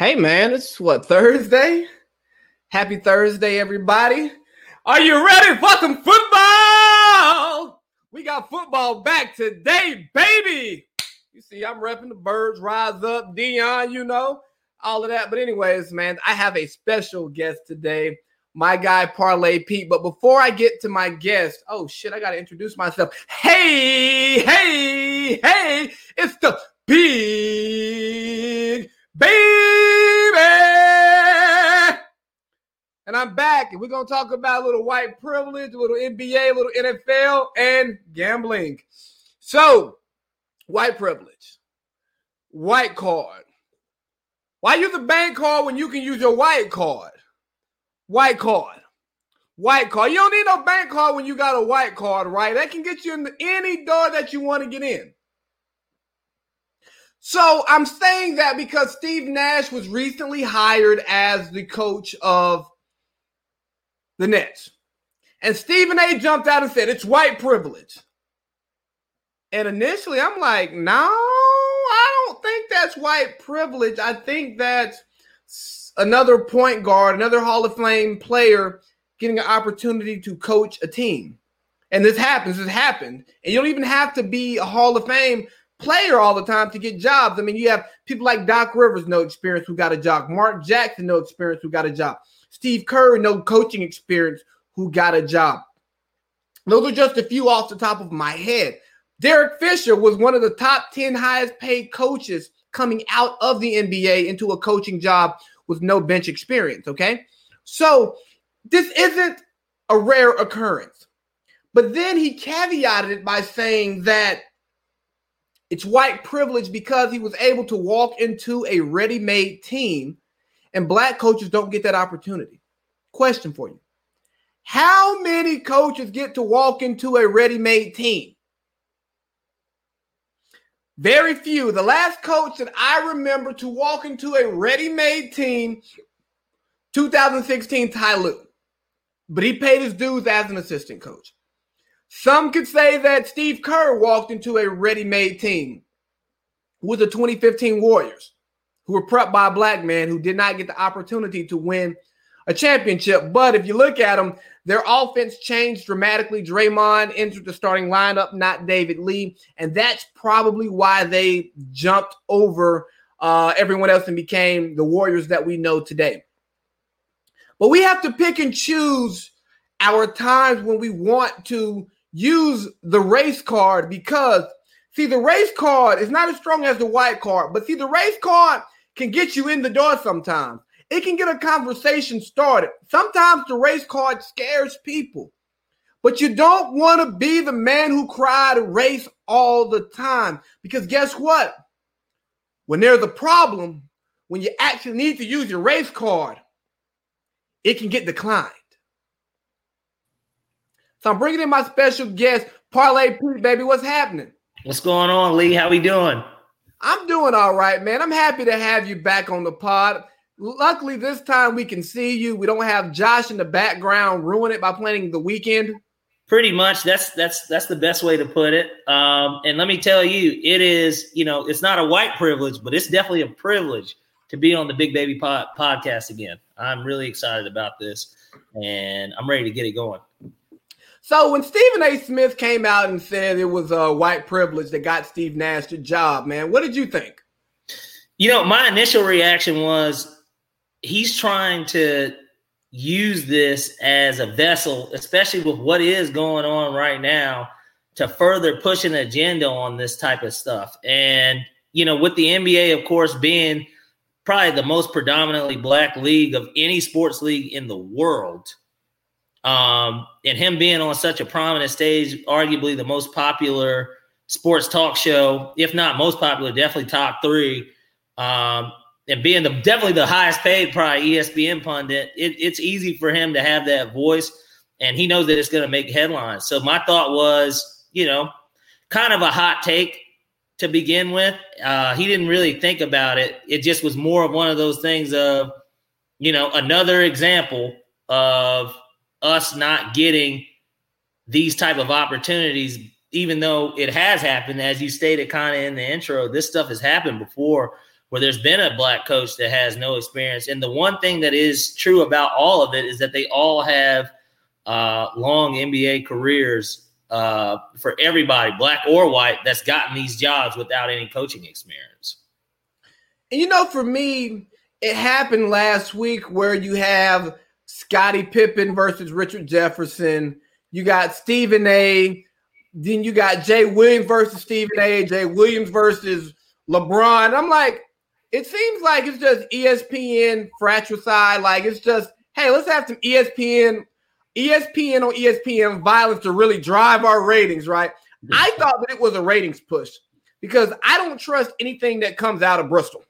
Hey man, it's what Thursday? Happy Thursday, everybody. Are you ready for some football? We got football back today, baby. You see, I'm repping the birds, rise up, Dion, you know, all of that. But, anyways, man, I have a special guest today, my guy Parlay Pete. But before I get to my guest, oh shit, I gotta introduce myself. Hey, hey, hey, it's the big baby. And I'm back, and we're gonna talk about a little white privilege, a little NBA, a little NFL, and gambling. So, white privilege, white card. Why use a bank card when you can use your white card? White card. White card. You don't need no bank card when you got a white card, right? That can get you in any door that you want to get in. So I'm saying that because Steve Nash was recently hired as the coach of the Nets. And Stephen A jumped out and said, it's white privilege. And initially I'm like, no, I don't think that's white privilege. I think that's another point guard, another Hall of Fame player getting an opportunity to coach a team. And this happens, this happened. And you don't even have to be a Hall of Fame player all the time to get jobs. I mean, you have people like Doc Rivers, no experience, who got a job. Mark Jackson, no experience, who got a job. Steve Kerr, no coaching experience, who got a job. Those are just a few off the top of my head. Derek Fisher was one of the top 10 highest paid coaches coming out of the NBA into a coaching job with no bench experience. Okay. So this isn't a rare occurrence. But then he caveated it by saying that it's white privilege because he was able to walk into a ready made team, and black coaches don't get that opportunity. Question for you How many coaches get to walk into a ready made team? Very few. The last coach that I remember to walk into a ready made team, 2016, Ty Lue. But he paid his dues as an assistant coach. Some could say that Steve Kerr walked into a ready made team with the 2015 Warriors, who were prepped by a black man who did not get the opportunity to win a championship. But if you look at them, their offense changed dramatically. Draymond entered the starting lineup, not David Lee. And that's probably why they jumped over uh, everyone else and became the Warriors that we know today. But we have to pick and choose our times when we want to use the race card because see the race card is not as strong as the white card but see the race card can get you in the door sometimes it can get a conversation started sometimes the race card scares people but you don't want to be the man who cried race all the time because guess what when there's a problem when you actually need to use your race card it can get declined so I'm bringing in my special guest, Parlay Pete, baby. What's happening? What's going on, Lee? How we doing? I'm doing all right, man. I'm happy to have you back on the pod. Luckily, this time we can see you. We don't have Josh in the background ruin it by playing the Weeknd. Pretty much. That's that's that's the best way to put it. Um, and let me tell you, it is. You know, it's not a white privilege, but it's definitely a privilege to be on the Big Baby pod, podcast again. I'm really excited about this, and I'm ready to get it going. So when Stephen A. Smith came out and said it was a white privilege that got Steve Nash the job, man, what did you think? You know, my initial reaction was he's trying to use this as a vessel, especially with what is going on right now, to further push an agenda on this type of stuff. And, you know, with the NBA, of course, being probably the most predominantly black league of any sports league in the world um, and him being on such a prominent stage, arguably the most popular sports talk show, if not most popular, definitely top three. Um, and being the definitely the highest paid probably ESPN pundit, it, it's easy for him to have that voice, and he knows that it's going to make headlines. So my thought was, you know, kind of a hot take to begin with. Uh, he didn't really think about it. It just was more of one of those things of, you know, another example of us not getting these type of opportunities even though it has happened as you stated kind of in the intro this stuff has happened before where there's been a black coach that has no experience. And the one thing that is true about all of it is that they all have uh, long NBA careers uh, for everybody, black or white, that's gotten these jobs without any coaching experience. And you know, for me, it happened last week where you have Scottie Pippen versus Richard Jefferson. You got Stephen A. Then you got Jay Williams versus Stephen A. Jay Williams versus LeBron. I'm like, it seems like it's just ESPN fratricide. Like it's just, hey, let's have some ESPN, ESPN on ESPN violence to really drive our ratings, right? I thought that it was a ratings push because I don't trust anything that comes out of Bristol.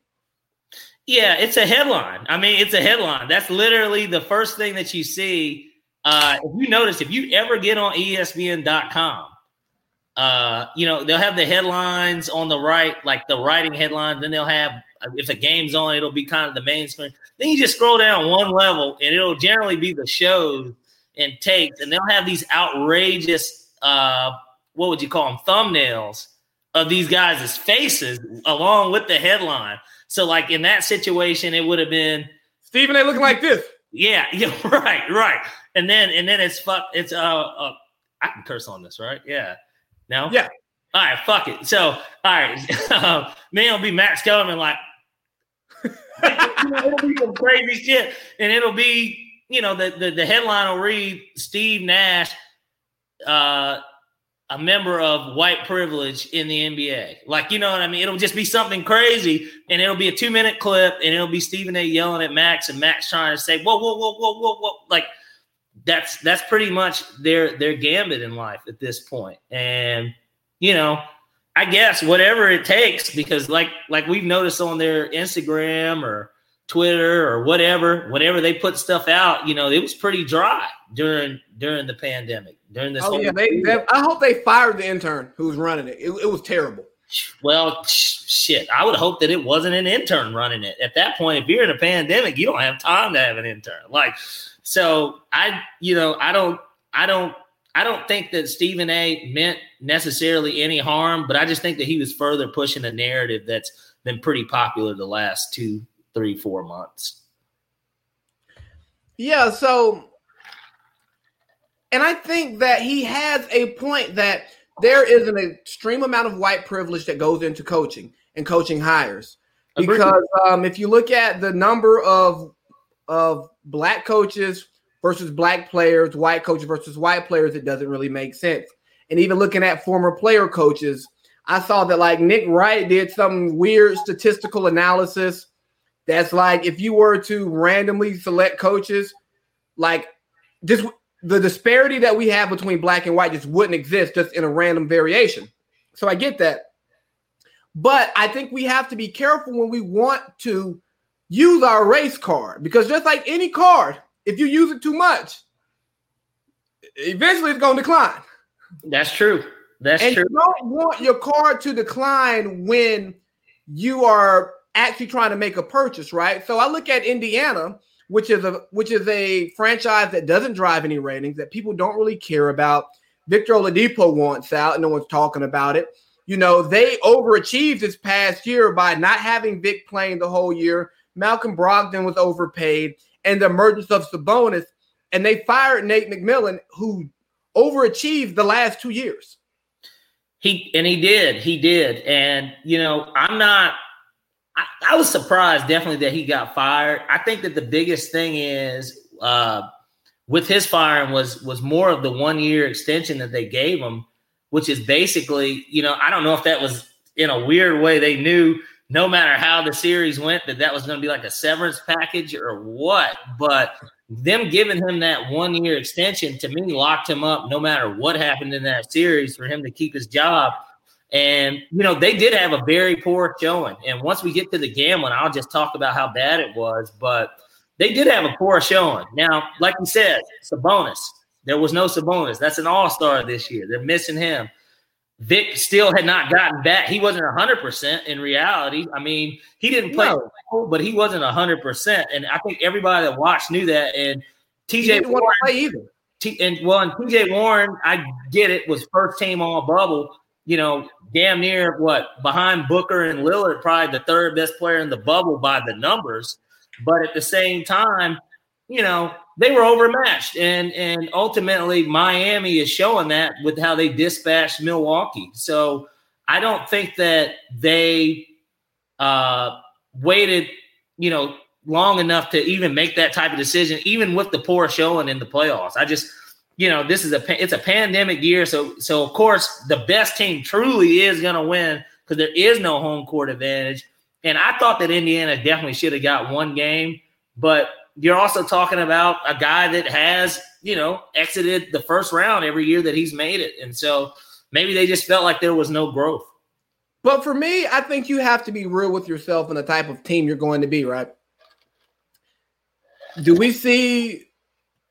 Yeah, it's a headline. I mean, it's a headline. That's literally the first thing that you see. Uh, if you notice, if you ever get on ESPN.com, uh, you know, they'll have the headlines on the right, like the writing headlines. Then they'll have, if the game's on, it'll be kind of the main screen. Then you just scroll down one level and it'll generally be the shows and takes. And they'll have these outrageous, uh, what would you call them, thumbnails of these guys' faces along with the headline. So, like in that situation, it would have been Stephen A. looking like this. Yeah, yeah, right, right. And then and then it's fuck. It's uh, uh I can curse on this, right? Yeah. No. Yeah. All right, fuck it. So, all right, uh, me will be Max Kellerman, like it'll be some crazy shit, and it'll be you know the the, the headline will read Steve Nash, uh, a member of white privilege in the NBA. Like, you know what I mean? It'll just be something crazy, and it'll be a two minute clip, and it'll be Stephen A. yelling at Max, and Max trying to say, "Whoa, whoa, whoa, whoa, whoa, whoa!" Like that's that's pretty much their their gambit in life at this point. And you know, I guess whatever it takes, because like like we've noticed on their Instagram or Twitter or whatever, whenever they put stuff out, you know, it was pretty dry during during the pandemic. During this, oh yeah, they, they, I hope they fired the intern who was running it. It, it was terrible. Well, shit, I would hope that it wasn't an intern running it. At that point, if you're in a pandemic, you don't have time to have an intern. Like, so I, you know, I don't, I don't, I don't think that Stephen A. meant necessarily any harm, but I just think that he was further pushing a narrative that's been pretty popular the last two, three, four months. Yeah. So, and I think that he has a point that there is an extreme amount of white privilege that goes into coaching and coaching hires. Because um, if you look at the number of of black coaches versus black players, white coaches versus white players, it doesn't really make sense. And even looking at former player coaches, I saw that like Nick Wright did some weird statistical analysis that's like if you were to randomly select coaches, like just the disparity that we have between black and white just wouldn't exist just in a random variation. So I get that. But I think we have to be careful when we want to use our race card because just like any card, if you use it too much, eventually it's going to decline. That's true. That's and true. You don't want your card to decline when you are actually trying to make a purchase, right? So I look at Indiana, which is a which is a franchise that doesn't drive any ratings that people don't really care about. Victor Oladipo wants out, no one's talking about it. You know, they overachieved this past year by not having Vic playing the whole year. Malcolm Brogdon was overpaid, and the emergence of Sabonis, and they fired Nate McMillan, who overachieved the last two years. He and he did, he did, and you know, I'm not. I, I was surprised, definitely, that he got fired. I think that the biggest thing is uh, with his firing was was more of the one year extension that they gave him, which is basically, you know, I don't know if that was in a weird way they knew no matter how the series went, that that was going to be like a severance package or what. But them giving him that one year extension to me locked him up no matter what happened in that series for him to keep his job. And, you know, they did have a very poor showing. And once we get to the gambling, I'll just talk about how bad it was. But they did have a poor showing. Now, like you said, Sabonis. There was no Sabonis. That's an all star this year. They're missing him. Vic still had not gotten back. He wasn't 100% in reality. I mean, he didn't play, no. but he wasn't 100%. And I think everybody that watched knew that. And TJ Warren, play either. T, and well, and TJ Warren, I get it, was first team all bubble, you know, damn near what behind Booker and Lillard, probably the third best player in the bubble by the numbers. But at the same time, you know, they were overmatched. And and ultimately Miami is showing that with how they dispatched Milwaukee. So I don't think that they uh waited, you know, long enough to even make that type of decision, even with the poor showing in the playoffs. I just you know, this is a it's a pandemic year, so so of course the best team truly is going to win because there is no home court advantage. And I thought that Indiana definitely should have got one game, but you're also talking about a guy that has you know exited the first round every year that he's made it, and so maybe they just felt like there was no growth. But for me, I think you have to be real with yourself and the type of team you're going to be, right? Do we see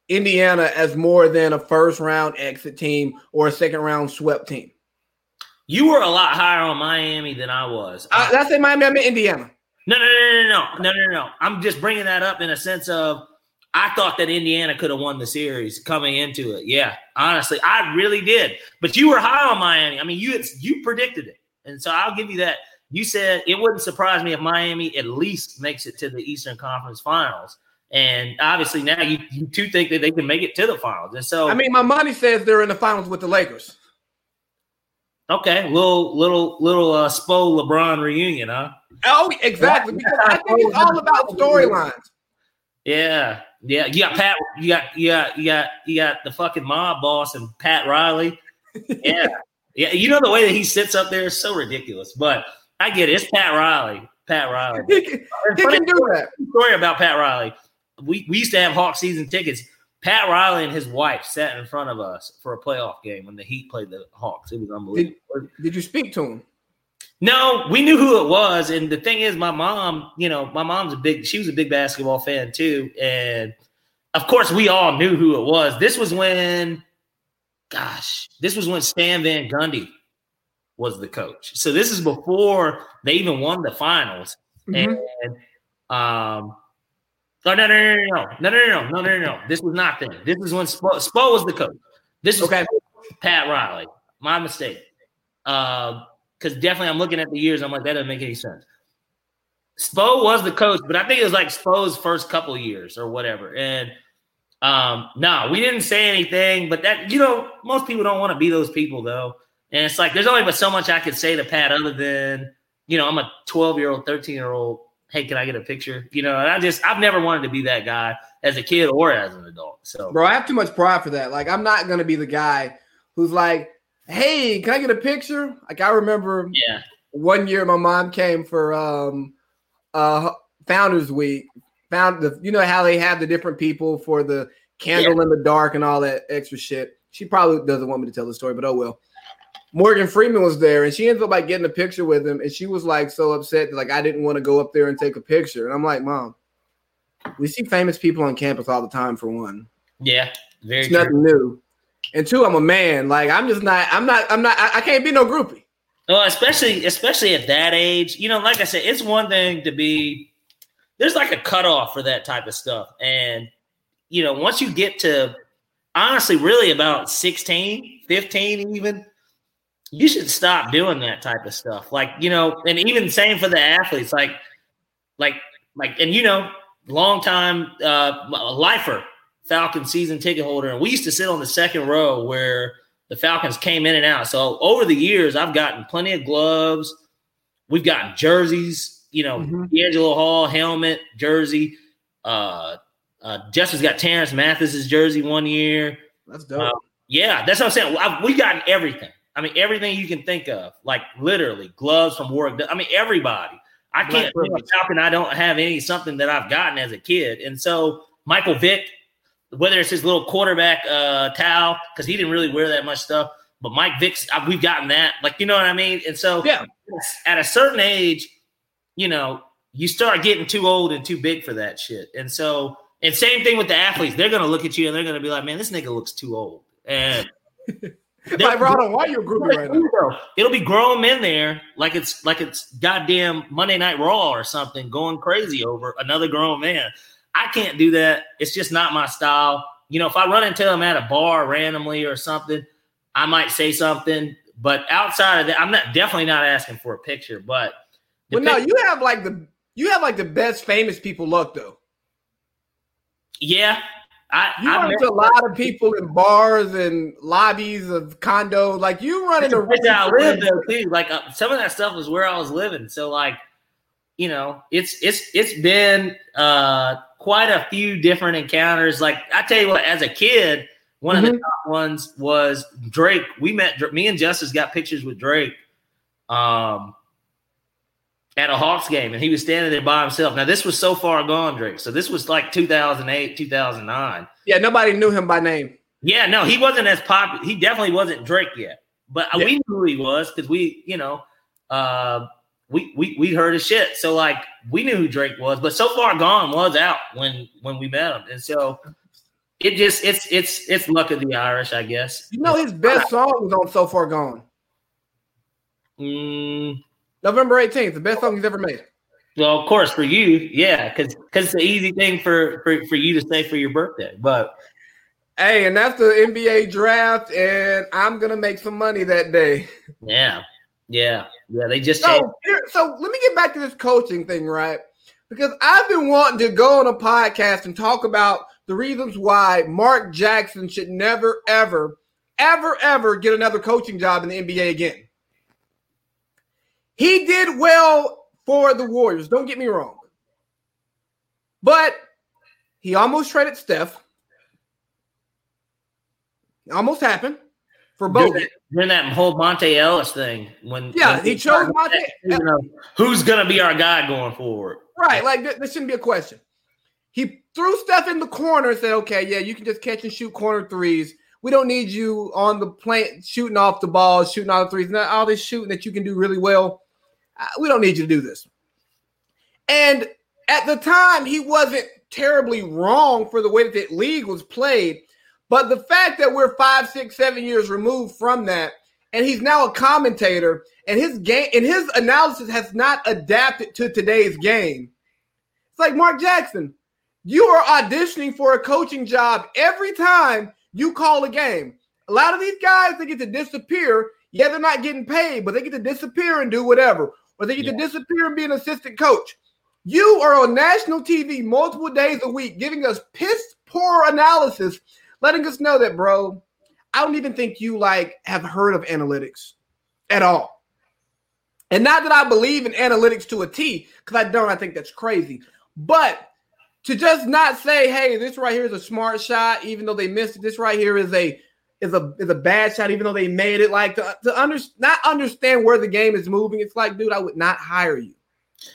Indiana as more than a first round exit team or a second round swept team. You were a lot higher on Miami than I was. I, that's in Miami. I mean Indiana. No, no, no, no, no, no, no, no. I'm just bringing that up in a sense of I thought that Indiana could have won the series coming into it. Yeah, honestly, I really did. But you were high on Miami. I mean, you you predicted it, and so I'll give you that. You said it wouldn't surprise me if Miami at least makes it to the Eastern Conference Finals. And obviously now you, you two think that they can make it to the finals. And so I mean, my money says they're in the finals with the Lakers. Okay, little little little uh Spo LeBron reunion, huh? Oh, exactly. Because I think it's all about storylines. Yeah, yeah. You got Pat. You got you got you got you got the fucking mob boss and Pat Riley. Yeah, yeah. You know the way that he sits up there is so ridiculous. But I get it. It's Pat Riley. Pat Riley. he can, he can do that. Story about Pat Riley we, we used to have Hawk season tickets. Pat Riley and his wife sat in front of us for a playoff game when the Heat played the Hawks. It was unbelievable. Did, did you speak to him? No, we knew who it was. And the thing is, my mom, you know, my mom's a big, she was a big basketball fan too. And of course, we all knew who it was. This was when, gosh, this was when Stan Van Gundy was the coach. So this is before they even won the finals. Mm-hmm. And um, no, no, no, no, no, no, no, no, no, no, no. This was not them. This is when Spo, Spo was the coach. This is okay. Pat Riley. My mistake. Because uh, definitely, I'm looking at the years. I'm like, that doesn't make any sense. Spo was the coach, but I think it was like Spo's first couple years or whatever. And um, no, we didn't say anything. But that, you know, most people don't want to be those people though. And it's like there's only but so much I could say to Pat other than, you know, I'm a 12 year old, 13 year old hey, can I get a picture? You know, and I just I've never wanted to be that guy as a kid or as an adult. So, bro, I have too much pride for that. Like, I'm not gonna be the guy who's like, hey, can I get a picture? Like, I remember, yeah, one year my mom came for um uh Founders Week. Found the you know how they have the different people for the candle yeah. in the dark and all that extra shit. She probably doesn't want me to tell the story, but oh well. Morgan Freeman was there, and she ended up like getting a picture with him, and she was like so upset that like I didn't want to go up there and take a picture. And I'm like, Mom, we see famous people on campus all the time. For one, yeah, very it's nothing new. And two, I'm a man. Like I'm just not. I'm not. I'm not. I, I can't be no groupie. Well, especially especially at that age, you know, like I said, it's one thing to be. There's like a cutoff for that type of stuff, and you know, once you get to honestly, really about 16, 15, even you should stop doing that type of stuff. Like, you know, and even same for the athletes, like, like, like, and you know, long time uh lifer, Falcon season ticket holder, and we used to sit on the second row where the Falcons came in and out. So over the years, I've gotten plenty of gloves. We've gotten jerseys, you know, mm-hmm. DeAngelo Hall helmet, jersey. Uh, uh, Justin's got Terance Mathis's jersey one year. That's dope. Uh, yeah, that's what I'm saying. I've, we've gotten everything. I mean, everything you can think of, like literally gloves from work. I mean, everybody. I can't. How can I don't have any something that I've gotten as a kid? And so Michael Vick, whether it's his little quarterback uh, towel, because he didn't really wear that much stuff, but Mike Vick's, uh, we've gotten that. Like, you know what I mean? And so, yeah, at a certain age, you know, you start getting too old and too big for that shit. And so, and same thing with the athletes. They're going to look at you and they're going to be like, man, this nigga looks too old. And like Ronald, why you right now? It'll be grown men there, like it's like it's goddamn Monday Night Raw or something, going crazy over another grown man. I can't do that. It's just not my style. You know, if I run into them at a bar randomly or something, I might say something, But outside of that, I'm not definitely not asking for a picture. But well, no, you have like the you have like the best famous people look though. Yeah, I, you run into a lot of people in bars and lobbies of condos. Like you run into where I live though too. Like uh, some of that stuff was where I was living. So like, you know, it's it's it's been uh quite a few different encounters. Like I tell you what, as a kid, one mm-hmm. of the mm-hmm. top ones was Drake. We met me and Justice got pictures with Drake. Um, at a Hawks game, and he was standing there by himself. Now this was so far gone, Drake. So this was like 2008, 2009. Yeah, nobody knew him by name. Yeah, no, he wasn't as popular. He definitely wasn't Drake yet, but yeah. we knew who he was because we, you know, uh, we we we heard his shit. So like we knew who Drake was, but so far gone was out when when we met him, and so it just it's it's it's luck of the Irish, I guess. You know, his best song was on "So Far Gone." Mm, November 18th, the best song he's ever made. Well, of course, for you, yeah, because because it's the easy thing for, for for you to say for your birthday. But hey, and that's the NBA draft, and I'm gonna make some money that day. Yeah, yeah, yeah. They just so here, so. Let me get back to this coaching thing, right? Because I've been wanting to go on a podcast and talk about the reasons why Mark Jackson should never, ever, ever, ever get another coaching job in the NBA again. He did well for the Warriors. Don't get me wrong. But he almost traded Steph. almost happened for both. During that whole Monta Ellis thing. When yeah, when he chose Monta. You know, who's going to be our guy going forward? Right, like this shouldn't be a question. He threw Steph in the corner and said, "Okay, yeah, you can just catch and shoot corner threes. We don't need you on the plant shooting off the ball, shooting all the threes, not all this shooting that you can do really well." We don't need you to do this. And at the time, he wasn't terribly wrong for the way that the league was played. But the fact that we're five, six, seven years removed from that, and he's now a commentator, and his game and his analysis has not adapted to today's game. It's like Mark Jackson. You are auditioning for a coaching job every time you call a game. A lot of these guys they get to disappear. Yeah, they're not getting paid, but they get to disappear and do whatever or they you yeah. to disappear and be an assistant coach. You are on national TV multiple days a week giving us piss poor analysis, letting us know that, bro, I don't even think you like have heard of analytics at all. And not that I believe in analytics to a T, because I don't, I think that's crazy. But to just not say, hey, this right here is a smart shot, even though they missed it, this right here is a is a is a bad shot, even though they made it. Like to, to under, not understand where the game is moving. It's like, dude, I would not hire you.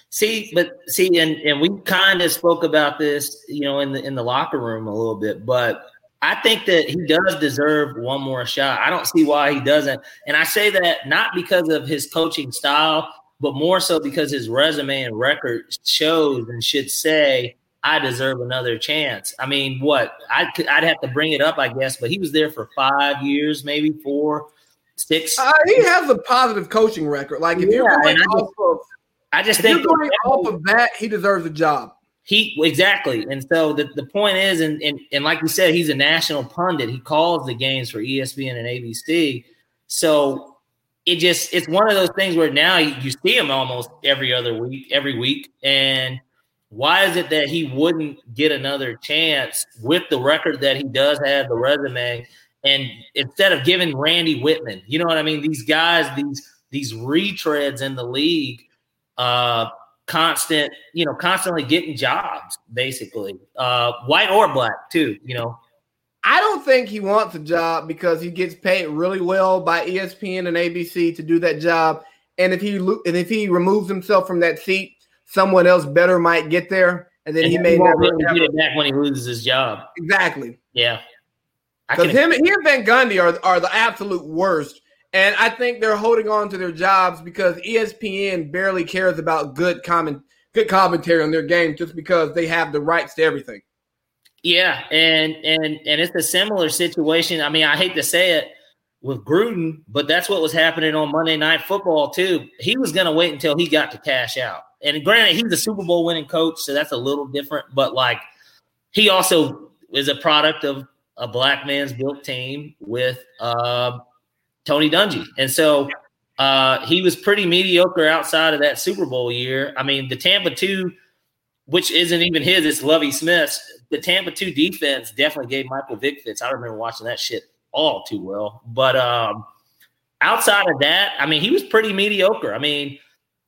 See, but see, and and we kind of spoke about this, you know, in the in the locker room a little bit, but I think that he does deserve one more shot. I don't see why he doesn't, and I say that not because of his coaching style, but more so because his resume and record shows and should say I deserve another chance. I mean, what I'd, I'd have to bring it up, I guess, but he was there for five years, maybe four, six. Uh, he has a positive coaching record. Like if yeah, you're going I off just, of, I just think going off of that, he deserves a job. He exactly, and so the, the point is, and, and and like you said, he's a national pundit. He calls the games for ESPN and ABC. So it just it's one of those things where now you, you see him almost every other week, every week, and why is it that he wouldn't get another chance with the record that he does have, the resume, and instead of giving Randy Wittman, you know what I mean? These guys, these these retreads in the league, uh, constant, you know, constantly getting jobs, basically, uh, white or black too, you know. I don't think he wants a job because he gets paid really well by ESPN and ABC to do that job. And if he and if he removes himself from that seat, someone else better might get there, and then and he may never get it back when he loses his job. Exactly. Yeah. Because him, he and Van Gundy are, are the absolute worst. And I think they're holding on to their jobs because ESPN barely cares about good comment good commentary on their game just because they have the rights to everything. Yeah, and and and it's a similar situation. I mean, I hate to say it with Gruden, but that's what was happening on Monday Night Football too. He was going to wait until he got to cash out. And granted, he's a Super Bowl winning coach, so that's a little different. But like, he also is a product of a black man's built team with uh, Tony Dungy. And so uh, he was pretty mediocre outside of that Super Bowl year. I mean, the Tampa 2, which isn't even his, it's Lovie Smith's. The Tampa 2 defense definitely gave Michael Vick fits. I remember watching that shit all too well. But um, outside of that, I mean, he was pretty mediocre. I mean,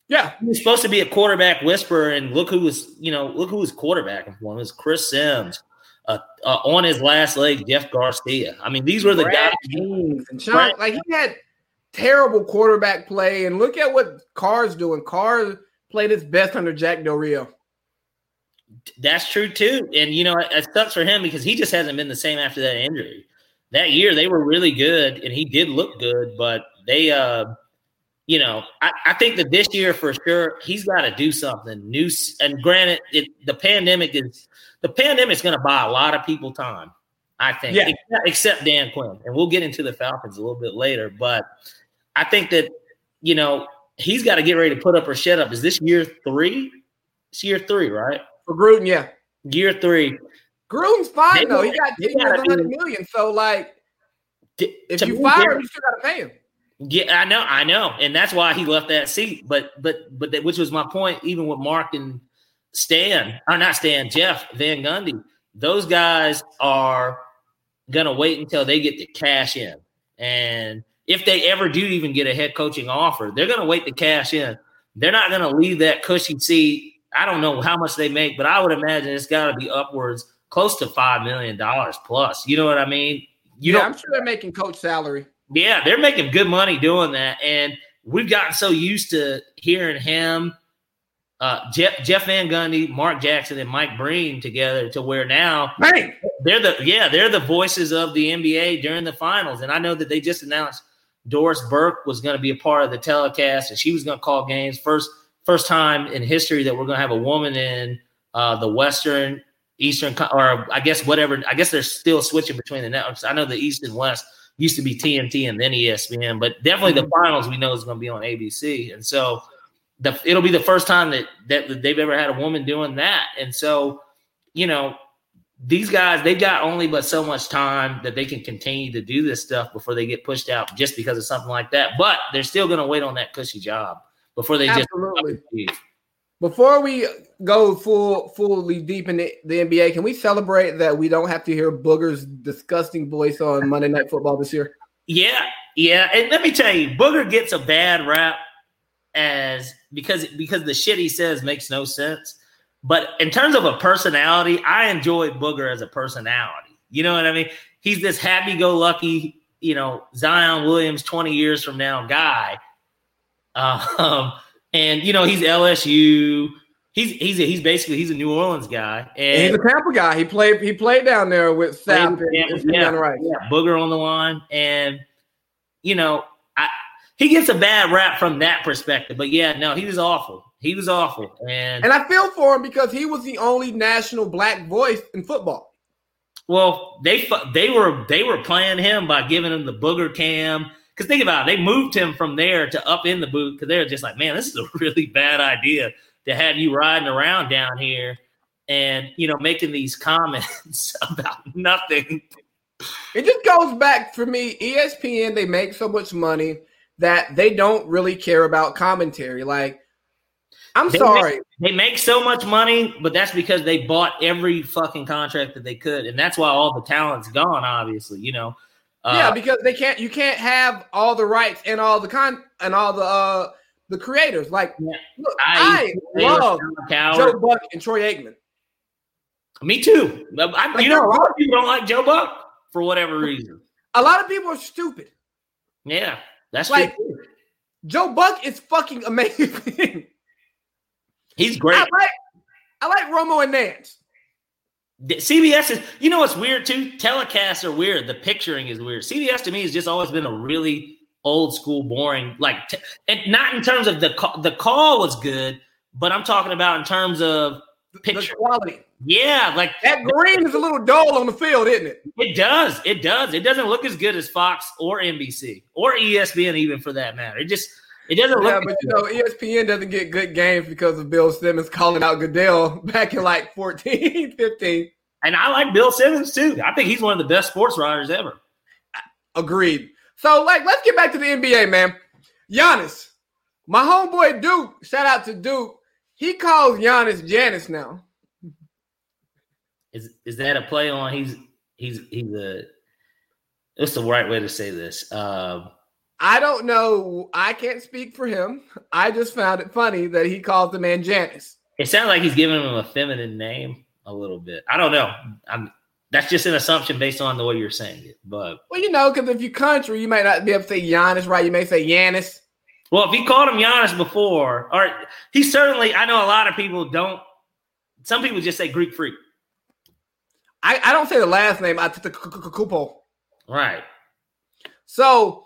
yeah, he was supposed to be a quarterback whisperer, and look who was, you know, look who was him. It was Chris Simms. Uh, uh, on his last leg, Jeff Garcia. I mean, these were the Brad guys. And Sean, like he had terrible quarterback play, and look at what Carr's doing. Carr played his best under Jack Del Rio. That's true too, and you know it sucks for him because he just hasn't been the same after that injury. That year they were really good, and he did look good, but they, uh, you know, I, I think that this year for sure he's got to do something new. And granted, it, the pandemic is the pandemic is going to buy a lot of people time. I think, yeah. except Dan Quinn, and we'll get into the Falcons a little bit later. But I think that you know he's got to get ready to put up or shut up. Is this year three? It's year three, right? For Gruden, yeah. Year three. Gruden's fine they though. He got ten years, hundred million. So like, if you fire him, you still got to pay him. Yeah, I know, I know, and that's why he left that seat. But but but that, which was my point. Even with Mark and Stan, or not Stan, Jeff Van Gundy, those guys are gonna wait until they get to cash in, and if they ever do even get a head coaching offer, they're gonna wait to cash in. They're not gonna leave that cushy seat. I don't know how much they make, but I would imagine it's got to be upwards close to five million dollars plus. You know what I mean? You yeah, I'm sure they're making coach salary. Yeah, they're making good money doing that, and we've gotten so used to hearing him, uh, Jeff, Jeff Van Gundy, Mark Jackson, and Mike Breen together to where now hey. they're the yeah they're the voices of the NBA during the finals, and I know that they just announced Doris Burke was going to be a part of the telecast, and she was going to call games first first time in history that we're going to have a woman in uh, the Western Eastern, or I guess whatever. I guess they're still switching between the networks. I know the East and West used to be TNT and then ESPN, but definitely the mm-hmm. finals we know is going to be on ABC, and so the, it'll be the first time that that they've ever had a woman doing that, and so you know these guys they've got only but so much time that they can continue to do this stuff before they get pushed out just because of something like that. But they're still going to wait on that cushy job before they Absolutely. just before we go full fully deep in the, the, NBA, can we celebrate that we don't have to hear Booger's disgusting voice on Monday Night Football this year? Yeah, yeah. And let me tell you, Booger gets a bad rap as because because the shit he says makes no sense. But in terms of a personality, I enjoy Booger as a personality. You know what I mean? He's this happy-go-lucky, you know, Zion Williams 20 years from now guy. Um, and you know he's LSU. He's he's a, he's basically he's a New Orleans guy, and he's a Tampa guy. He played he played down there with Sapp yeah, and, yeah, right. yeah, Booger on the line, and you know I he gets a bad rap from that perspective. But yeah, no, he was awful. He was awful, and and I feel for him because he was the only national black voice in football. Well, they they were they were playing him by giving him the booger cam because think about it, they moved him from there to up in the boot because they're just like, man, this is a really bad idea to have you riding around down here and you know making these comments about nothing. It just goes back for me. ESPN they make so much money that they don't really care about commentary. Like, I'm they sorry, make, they make so much money, but that's because they bought every fucking contract that they could, and that's why all the talent's gone. Obviously, you know yeah, uh, because they can't. You can't have all the rights and all the con and all the uh the creators. Like, yeah, look, I, I love Joe Buck and Troy Aikman. Me too. I, like, you know, a lot of people don't like Joe Buck for whatever reason. A lot of people are stupid. Yeah, that's like true. Joe Buck is fucking amazing. He's great. I like I like Romo and Nance. CBS is, you know, what's weird too. Telecasts are weird. The picturing is weird. CBS to me has just always been a really old school, boring. Like, t- and not in terms of the call, the call was good, but I'm talking about in terms of picture the quality. Yeah, like that green is a little dull on the field, isn't it? It does. It does. It doesn't look as good as Fox or NBC or ESPN, even for that matter. It just it doesn't look. yeah, but you know, ESPN doesn't get good games because of Bill Simmons calling out Goodell back in like 14, 15. And I like Bill Simmons too. I think he's one of the best sports writers ever. Agreed. So, like, let's get back to the NBA, man. Giannis, my homeboy Duke, shout out to Duke. He calls Giannis Janice now. Is is that a play on? He's he's he's a. What's the right way to say this? Uh, I don't know. I can't speak for him. I just found it funny that he calls the man Janice. It sounds like he's giving him a feminine name a little bit. I don't know. I'm that's just an assumption based on the way you're saying it. But well, you know, because if you country, you might not be able to say Giannis, right? You may say Yanis. Well, if he called him Giannis before, or he certainly, I know a lot of people don't. Some people just say Greek freak. I, I don't say the last name. I took the Kupo. Right. So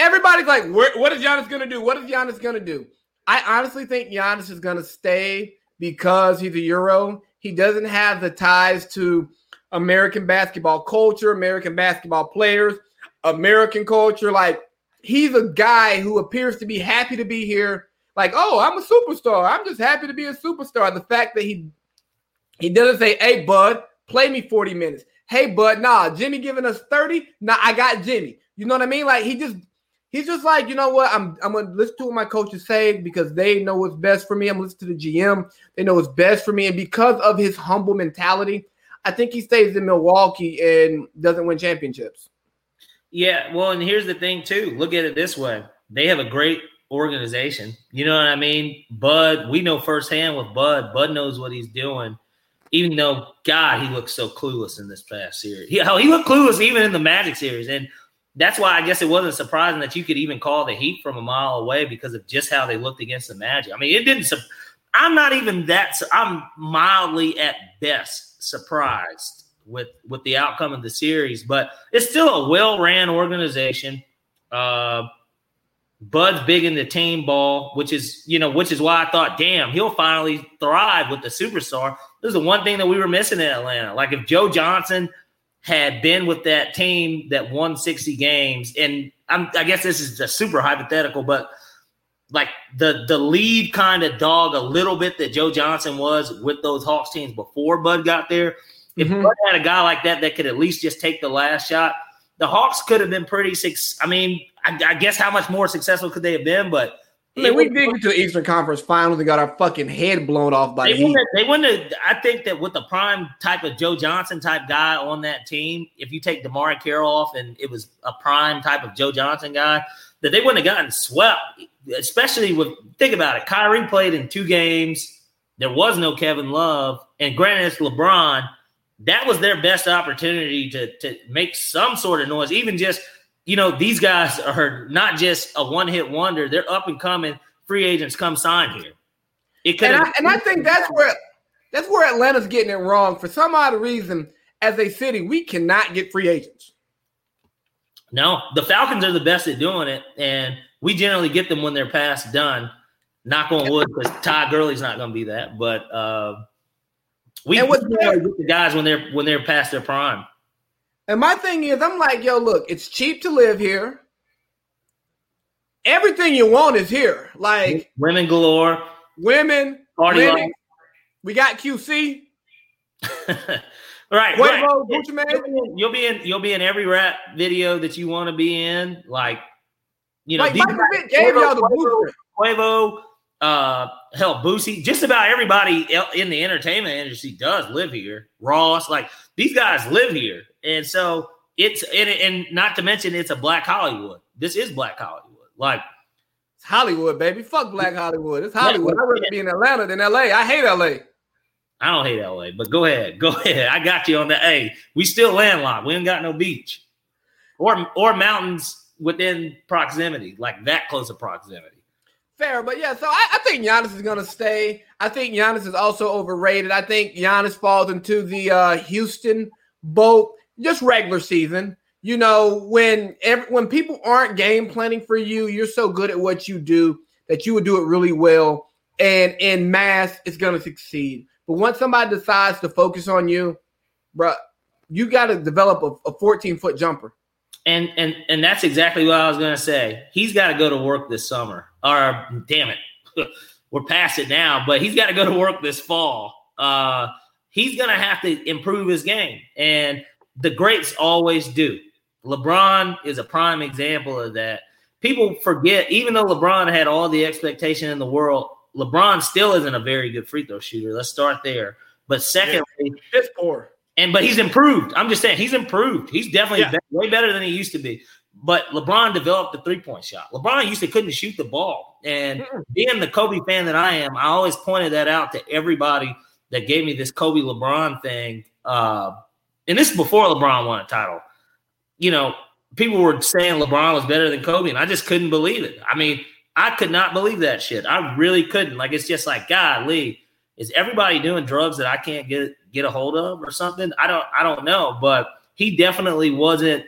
everybody's like, what is Giannis going to do? What is Giannis going to do? I honestly think Giannis is going to stay because he's a Euro. He doesn't have the ties to American basketball culture, American basketball players, American culture. Like he's a guy who appears to be happy to be here. Like, oh, I'm a superstar. I'm just happy to be a superstar. The fact that he he doesn't say, "Hey, bud, play me 40 minutes." Hey, bud, nah, Jimmy giving us 30. Nah, I got Jimmy. You know what I mean? Like he just he's just like, you know what? I'm I'm gonna listen to what my coaches say because they know what's best for me. I'm listening to the GM. They know what's best for me. And because of his humble mentality, I think he stays in Milwaukee and doesn't win championships. Yeah, well, and here's the thing too. Look at it this way. They have a great organization. You know what I mean? Bud, we know firsthand with Bud. Bud knows what he's doing. Even though, God, he looked so clueless in this past series. He, oh, he looked clueless even in the Magic series. And that's why I guess it wasn't surprising that you could even call the Heat from a mile away because of just how they looked against the Magic. I mean, it didn't. I'm not even that. I'm mildly at best surprised with with the outcome of the series, but it's still a well ran organization. Uh, Bud's big in the team ball, which is you know, which is why I thought, damn, he'll finally thrive with the superstar. This is the one thing that we were missing in Atlanta. Like if Joe Johnson had been with that team that won 60 games, and I'm, I guess this is just super hypothetical, but like the the lead kind of dog a little bit that Joe Johnson was with those Hawks teams before Bud got there. If mm-hmm. Bud had a guy like that that could at least just take the last shot, the Hawks could have been pretty. I mean, I, I guess how much more successful could they have been? But I mean, we dig into the Eastern Conference Finals and got our fucking head blown off by they the. They wouldn't. I think that with the prime type of Joe Johnson type guy on that team, if you take DeMarre Carroll off and it was a prime type of Joe Johnson guy, that they wouldn't have gotten swept. Especially with think about it, Kyrie played in two games. There was no Kevin Love, and granted, it's LeBron. That was their best opportunity to to make some sort of noise, even just you know, these guys are not just a one hit wonder. They're up and coming free agents come sign here. It and I, and I think that's where that's where Atlanta's getting it wrong. For some odd reason, as a city, we cannot get free agents. No, the Falcons are the best at doing it, and we generally get them when they're past done. Knock on wood, because Todd Gurley's not going to be that, but uh, we and get the guys when they're when they're past their prime. And my thing is, I'm like, yo, look, it's cheap to live here. Everything you want is here. Like women galore, women, party women. We got QC. right, right. You'll, be in, you'll be in. You'll be in every rap video that you want to be in. Like, you know, like Michael Vick gave y'all the blueprint. Quavo, uh, hell, Boosie, just about everybody in the entertainment industry does live here. Ross, like these guys live here. And so it's and, and not to mention it's a black Hollywood. This is black Hollywood. Like it's Hollywood, baby. Fuck black Hollywood. It's Hollywood. I'd rather be in Atlanta than LA. I hate LA. I don't hate LA, but go ahead. Go ahead. I got you on the A. We still landlocked. We ain't got no beach. Or or mountains within proximity, like that close of proximity. Fair, but yeah, so I, I, think Giannis is gonna stay. I think Giannis is also overrated. I think Giannis falls into the uh, Houston boat just regular season. You know, when every, when people aren't game planning for you, you're so good at what you do that you would do it really well, and in mass, it's going to succeed. But once somebody decides to focus on you, bro, you got to develop a, a 14 foot jumper. And and and that's exactly what I was going to say. He's got to go to work this summer. Or damn it, we're past it now. But he's got to go to work this fall. Uh, he's going to have to improve his game, and the greats always do. LeBron is a prime example of that. People forget, even though LeBron had all the expectation in the world, LeBron still isn't a very good free throw shooter. Let's start there. But secondly, it's poor. And but he's improved. I'm just saying he's improved. He's definitely Yeah. way better than he used to be. But LeBron developed the three point shot. LeBron used to couldn't shoot the ball. And being the Kobe fan that I am, I always pointed that out to everybody that gave me this Kobe LeBron thing. Uh, and this is before LeBron won a title. You know, people were saying LeBron was better than Kobe, and I just couldn't believe it. I mean, I could not believe that shit. I really couldn't. Like, it's just like, God, Lee, is everybody doing drugs that I can't get get a hold of or something? I don't, I don't know. But he definitely wasn't.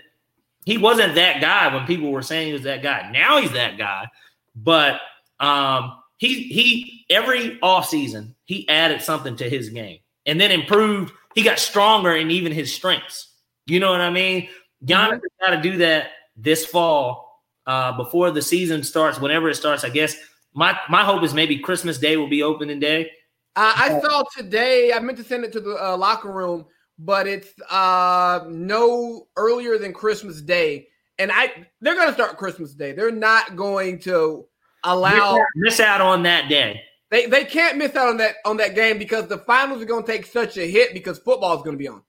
He wasn't that guy when people were saying he was that guy. Now he's that guy. But um, he he every offseason he added something to his game and then improved. He got stronger in even his strengths. You know what I mean? Giannis has got to do that this fall uh, before the season starts. Whenever it starts, I guess my my hope is maybe Christmas Day will be opening day. Uh, I saw today. I meant to send it to the uh, locker room, but it's uh, no earlier than Christmas Day, and I they're going to start Christmas Day. They're not going to allow. miss out on that day. They they can't miss out on that on that game because the finals are going to take such a hit because football is going to be on.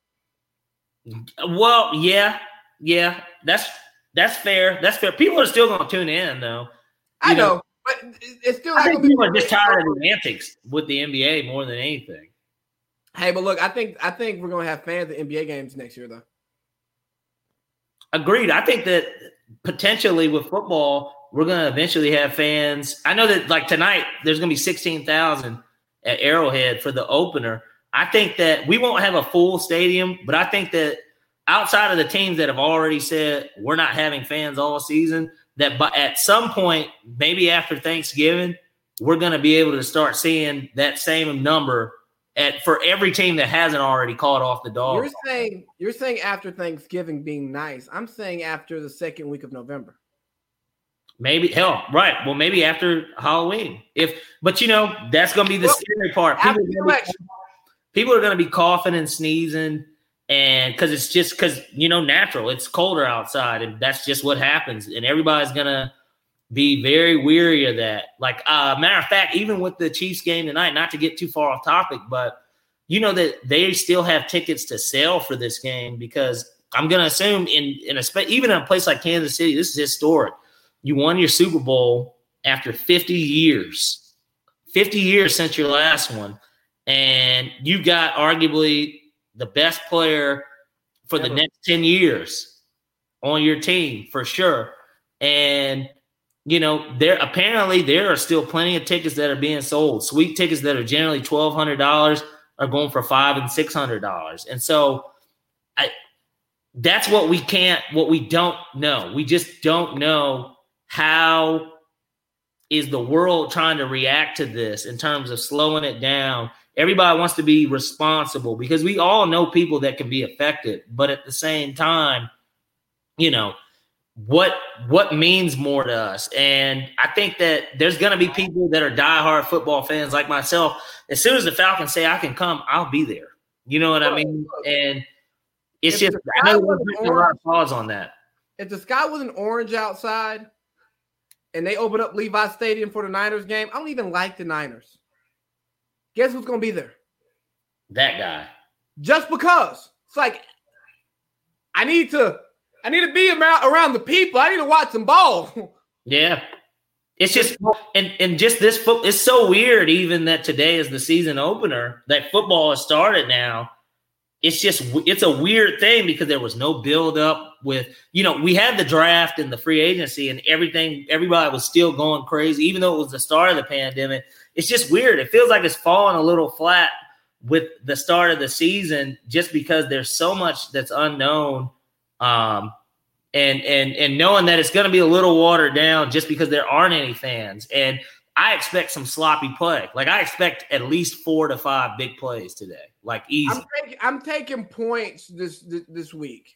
Well, yeah, yeah, that's that's fair. That's fair. People are still going to tune in though. I know, know, but it's still. I think people are just tired of the antics with the NBA more than anything. Hey, but look, I think I think we're going to have fans at NBA games next year, though. Agreed. I think that potentially with football, we're going to eventually have fans. I know that like tonight, there's going to be 16,000 at Arrowhead for the opener. I think that we won't have a full stadium, but I think that outside of the teams that have already said we're not having fans all season, that by, at some point, maybe after Thanksgiving, we're going to be able to start seeing that same number at for every team that hasn't already called off the dog. You're saying you're saying after Thanksgiving being nice. I'm saying after the second week of November. Maybe hell, right. Well, maybe after Halloween. If but you know, that's gonna be the Well, scary part. People, are gonna be, people are gonna be coughing and sneezing and because it's just because you know natural, it's colder outside, and that's just what happens. And everybody's gonna be very weary of that. Like uh matter of fact, even with the Chiefs game tonight, not to get too far off topic, but you know that they still have tickets to sell for this game because I'm gonna assume in in a even in a place like Kansas City, this is historic. You won your Super Bowl after 50 years, 50 years since your last one, and you got arguably the best player for the next 10 years on your team for sure. And you know, there apparently there are still plenty of tickets that are being sold. Sweet tickets that are generally twelve hundred dollars are going for five and six hundred dollars. And so I that's what we can't what we don't know. We just don't know how is the world trying to react to this in terms of slowing it down. Everybody wants to be responsible because we all know people that can be affected, but at the same time, you know, what what means more to us. And I think that there's going to be people that are diehard football fans like myself. As soon as the Falcons say I can come, I'll be there. You know what I mean? And it's If just I know we're putting a lot of pause on that. If the sky was an orange outside and they open up Levi Stadium for the Niners game, I don't even like the Niners. Guess who's going to be there? That guy. Just because. It's like I need to I need to be around around the people. I need to watch some ball. Yeah. It's just and and just this foot it's so weird even that today is the season opener that football has started now. It's just it's a weird thing because there was no build up with you know we had the draft and the free agency and everything everybody was still going crazy even though it was the start of the pandemic. It's just weird. It feels like it's falling a little flat with the start of the season just because there's so much that's unknown um and and and knowing that it's going to be a little watered down just because there aren't any fans and i expect some sloppy play like i expect at least four to five big plays today like easy I'm taking I'm taking points this this, this week.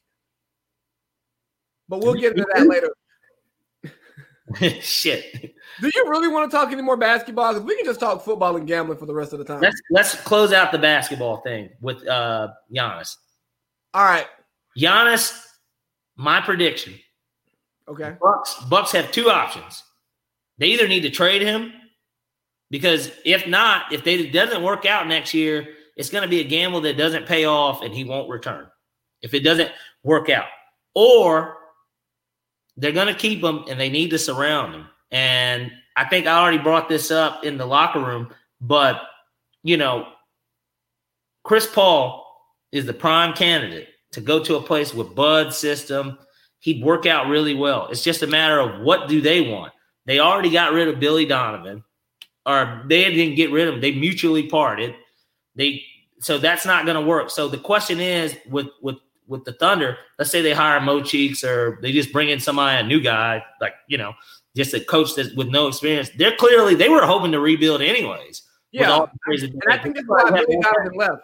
But we'll get into that later. shit Do you really want to talk any more basketball? Because we can just talk football and gambling for the rest of the time. let's let's close out the basketball thing with uh Giannis All right. Giannis My prediction. Okay. Bucks Bucks have two options. They either need to trade him because if not, if they, it doesn't work out next year, it's going to be a gamble that doesn't pay off and he won't return. If it doesn't work out, or they're going to keep him and they need to surround him. And I think I already brought this up in the locker room, but you know, Chris Paul is the prime candidate to go to a place with Bud system. He'd work out really well. It's just a matter of what do they want. They already got rid of Billy Donovan, or they didn't get rid of him. They mutually parted. They so that's not going to work. So the question is with with with the Thunder, let's say they hire Mo Cheeks or they just bring in somebody, a new guy, like you know, just a coach that with no experience. They're clearly they were hoping to rebuild anyways. Yeah, and I think that's why Billy Donovan left.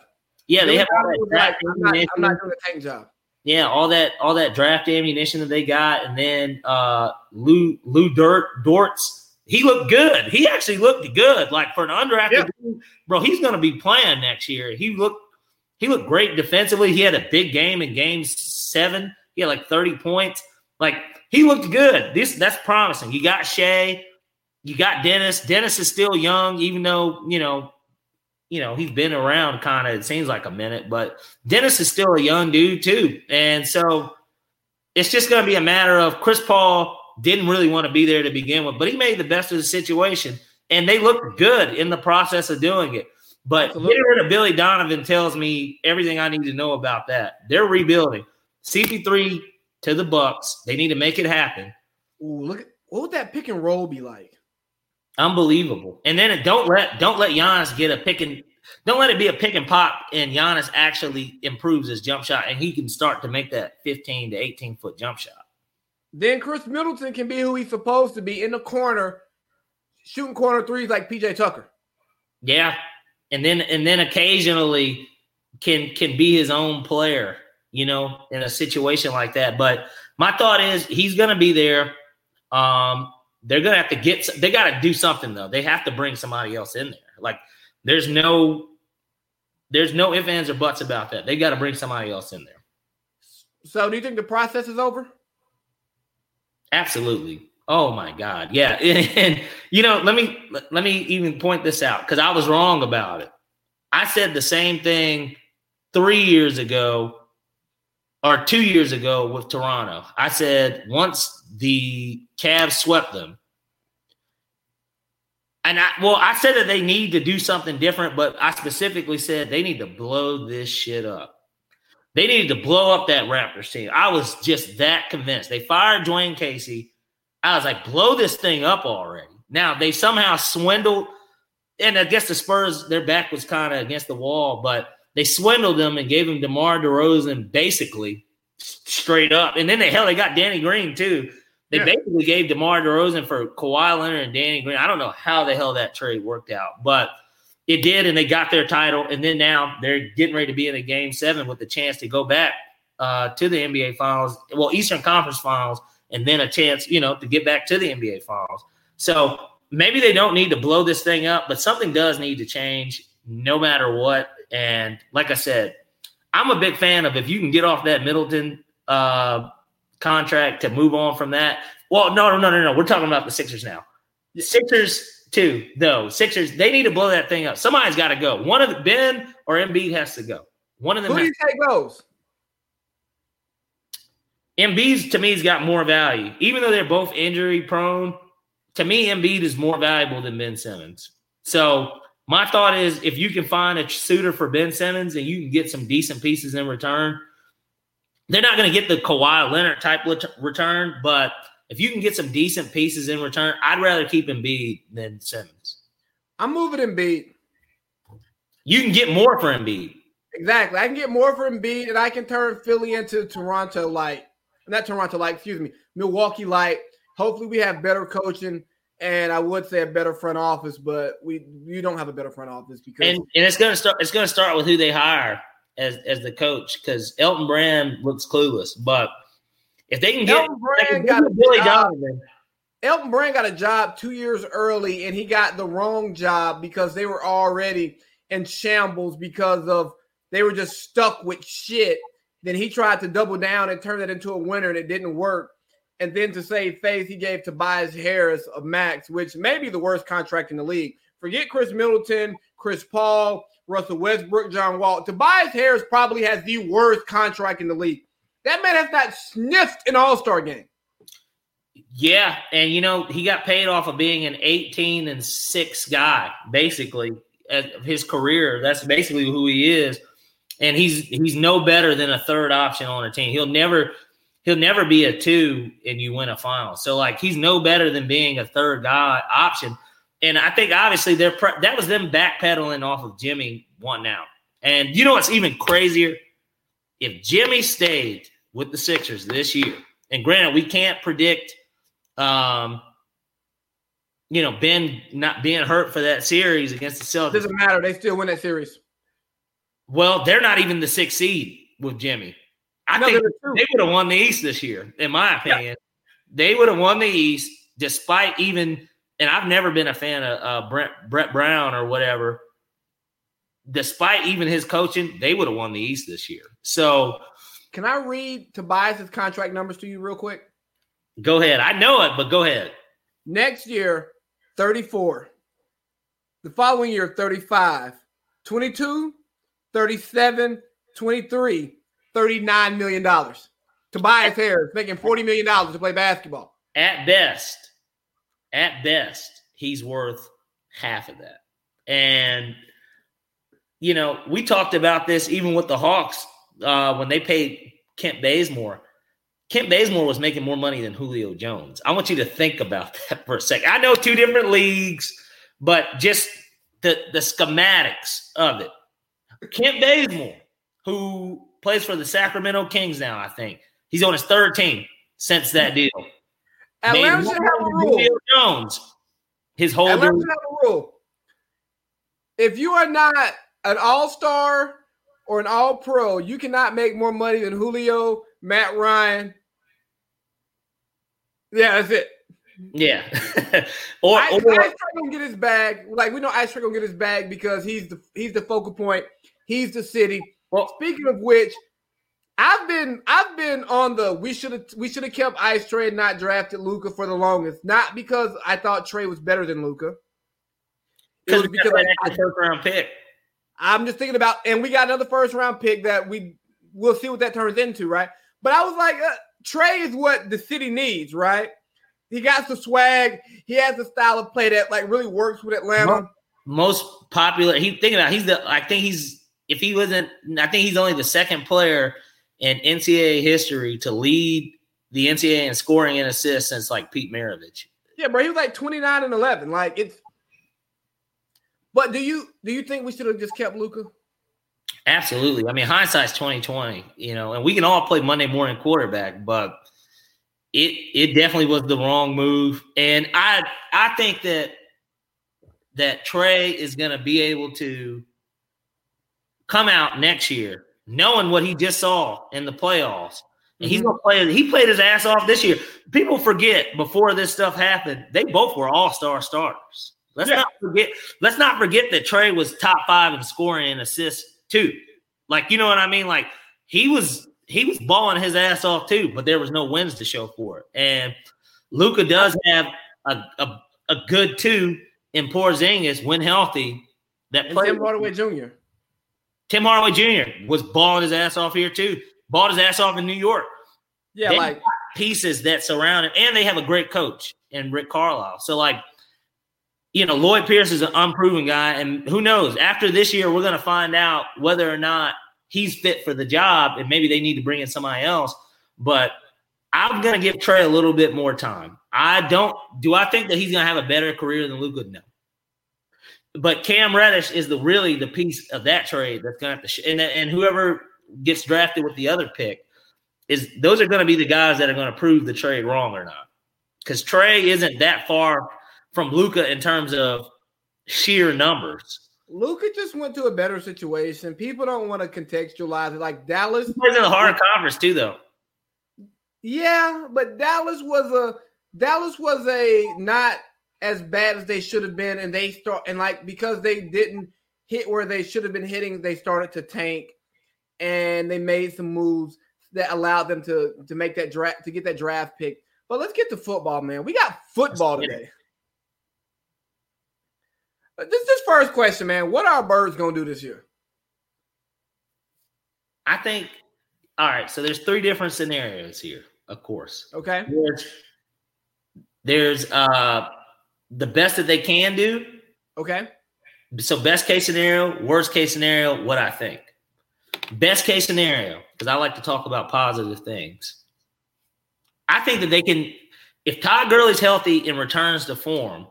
Yeah, they have like, I'm, not, I'm not doing a tank job. Yeah, all that all that draft ammunition that they got, and then uh Lou Lou Dirt Dortz. He looked good. He actually looked good. Like for an undrafted yeah. dude, bro, he's gonna be playing next year. He looked he looked great defensively. He had a big game in game seven. He had like 30 points. Like he looked good. This that's promising. You got Shai, you got Dennis. Dennis is still young, even though, you know, you know, he's been around kind of, it seems like a minute, but Dennis is still a young dude too. And so it's just going to be a matter of Chris Paul didn't really want to be there to begin with, but he made the best of the situation. And they looked good in the process of doing it. But Absolutely. getting rid of Billy Donovan tells me everything I need to know about that. They're rebuilding. CP3 to the Bucks. They need to make it happen. Ooh, look at what would that pick and roll be like? Unbelievable. And then don't let don't let Giannis get a pick and don't let it be a pick and pop and Giannis actually improves his jump shot and he can start to make that 15 to 18 foot jump shot. Then Khris Middleton can be who he's supposed to be in the corner, shooting corner threes like PJ Tucker. Yeah. And then and then occasionally can can be his own player, you know, in a situation like that. But my thought is he's gonna be there. Um, they're gonna have to get. They got to do something though. They have to bring somebody else in there. Like there's no, there's no ifs ands or buts about that. They got to bring somebody else in there. So, do you think the process is over? Absolutely. Oh my God, yeah. And, you know, let me let me even point this out because I was wrong about it. I said the same thing three years ago or two years ago with Toronto. I said once the Cavs swept them. And I, well, I said that they need to do something different, but I specifically said they need to blow this shit up. They needed to blow up that Raptors team. I was just that convinced. They fired Dwane Casey. I was like, blow this thing up already. Now they somehow swindled, and I guess the Spurs, their back was kind of against the wall, but they swindled them and gave him DeMar DeRozan basically straight up. And then they hell they got Danny Green too. They yeah. basically gave DeMar DeRozan for Kawhi Leonard and Danny Green. I don't know how the hell that trade worked out, but it did, and they got their title. And then now they're getting ready to be in a game seven with the chance to go back uh, to the NBA Finals, well, Eastern Conference Finals, and then a chance, you know, to get back to the NBA Finals. So maybe they don't need to blow this thing up, but something does need to change no matter what. And like I said, I'm a big fan of if you can get off that Middleton uh, contract to move on from that. Well, no, no, no, no, no. We're talking about the Sixers now. The Sixers too, though. Sixers, they need to blow that thing up. Somebody's got to go. One of the Ben or Embiid has to go. One of them. Who do you take goes? Embiid to me has got more value, even though they're both injury prone. To me, Embiid is more valuable than Ben Simmons. So my thought is, if you can find a suitor for Ben Simmons and you can get some decent pieces in return, they're not going to get the Kawhi Leonard type return, but if you can get some decent pieces in return, I'd rather keep Embiid than Simmons. I'm moving Embiid. You can get more for Embiid. Exactly. I can get more for Embiid, and I can turn Philly into Toronto like not Toronto like, excuse me, Milwaukee like. Hopefully, we have better coaching, and I would say a better front office, but we you don't have a better front office because and, and it's gonna start. It's gonna start with who they hire as as the coach because Elton Brand looks clueless. But if they can get Elton Brand got a Billy Donovan. Elton Brand got a job two years early, and he got the wrong job because they were already in shambles because of they were just stuck with shit. Then he tried to double down and turn it into a winner, and it didn't work. And then to save face, he gave Tobias Harris a max, which may be the worst contract in the league. Forget Khris Middleton, Chris Paul, Russell Westbrook, John Wall. Tobias Harris probably has the worst contract in the league. That man has not sniffed an All Star game. Yeah, and you know he got paid off of being an 18 and six guy, basically his career. That's basically who he is, and he's he's no better than a third option on a team. He'll never he'll never be a two and you win a final. So like he's no better than being a third guy option. And I think obviously they're pre- that was them backpedaling off of Jimmy one now. And you know what's even crazier? If Jimmy stayed with the Sixers this year, and granted we can't predict um you know, Ben not being hurt for that series against the Celtics. Doesn't matter. They still win that series. Well, they're not even the sixth seed with Jimmy. I no, think they would have won the East this year, in my opinion. Yeah. They would have won the East despite even, and I've never been a fan of uh, Brett, Brett Brown or whatever. Despite even his coaching, they would have won the East this year. So, can I read Tobias's contract numbers to you real quick? Go ahead. I know it, but go ahead. Next year, 34. The following year, 35. 22, 37, 23, 39 million dollars. Tobias Harris making 40 million dollars to play basketball. At best, at best, he's worth half of that. And you know, we talked about this even with the Hawks uh, when they paid Kent Bazemore. Kent Bazemore was making more money than Julio Jones. I want you to think about that for a second. I know two different leagues, but just the, the schematics of it. Kent Bazemore, who plays for the Sacramento Kings now, I think. He's on his third team since that deal. Atlanta should have a rule. Jones, his whole Atlanta should have a rule. If you are not an all-star or an all-pro, you cannot make more money than Julio, Matt Ryan, yeah, that's it. Yeah. or, I, or Ice gonna get his bag. Like we know Ice Trae gonna get his bag because he's the he's the focal point. He's the city. Well, speaking of which, I've been I've been on the we should have we should have kept Ice Trae and not drafted Luka for the longest. Not because I thought Trae was better than Luka. It was because I, I, first round pick. I'm just thinking about, and we got another first round pick that we we'll see what that turns into, right? But I was like, uh, Trae is what the city needs, right? He got the swag. He has the style of play that like really works with Atlanta. Most popular. He think about. He's the. I think he's. If he wasn't, I think he's only the second player in NCAA history to lead the NCAA in scoring and assists since like Pete Maravich. Yeah, bro. He was like twenty nine and eleven. Like it's. But do you do you think we should have just kept Luka? Absolutely. I mean, hindsight's twenty twenty. You know, and we can all play Monday morning quarterback, but it it definitely was the wrong move. And I I think that that Trae is going to be able to come out next year knowing what he just saw in the playoffs. And he's mm-hmm. gonna play. He played his ass off this year. People forget before this stuff happened, they both were all star starters. Let's yeah. not forget. Let's not forget that Trae was top five in scoring and assists too. Like, you know what I mean? Like he was he was balling his ass off too, but there was no wins to show for it. And Luka does have a, a, a good two in Porzingis when healthy. That and Tim Hardaway Jr. Tim Hardaway Jr. was balling his ass off here too. Balled his ass off in New York. Yeah, they like pieces that surround him, and they have a great coach in Rick Carlisle. So like you know, Lloyd Pierce is an unproven guy, and who knows? After this year, we're going to find out whether or not he's fit for the job, and maybe they need to bring in somebody else. But I'm going to give Trae a little bit more time. I don't. Do I think that he's going to have a better career than Luka? No. But Cam Reddish is the really the piece of that trade that's going to have to, sh- and and whoever gets drafted with the other pick is those are going to be the guys that are going to prove the trade wrong or not. Because Trae isn't that far from Luka in terms of sheer numbers. Luka just went to a better situation. People don't want to contextualize it like Dallas. Was in a hard conference too, though. Yeah, but Dallas was a Dallas was a not as bad as they should have been, and they start and like because they didn't hit where they should have been hitting, they started to tank. and they made some moves that allowed them to to make that draft to get that draft pick. But let's get to football, man. We got football today. This this first question, man. What are birds gonna do this year? I think. All right, so there's three different scenarios here. Of course, okay. There's, there's uh the best that they can do. Okay. So best case scenario, worst case scenario, what I think. Best case scenario, because I like to talk about positive things. I think that they can, if Todd Gurley's healthy and returns to form,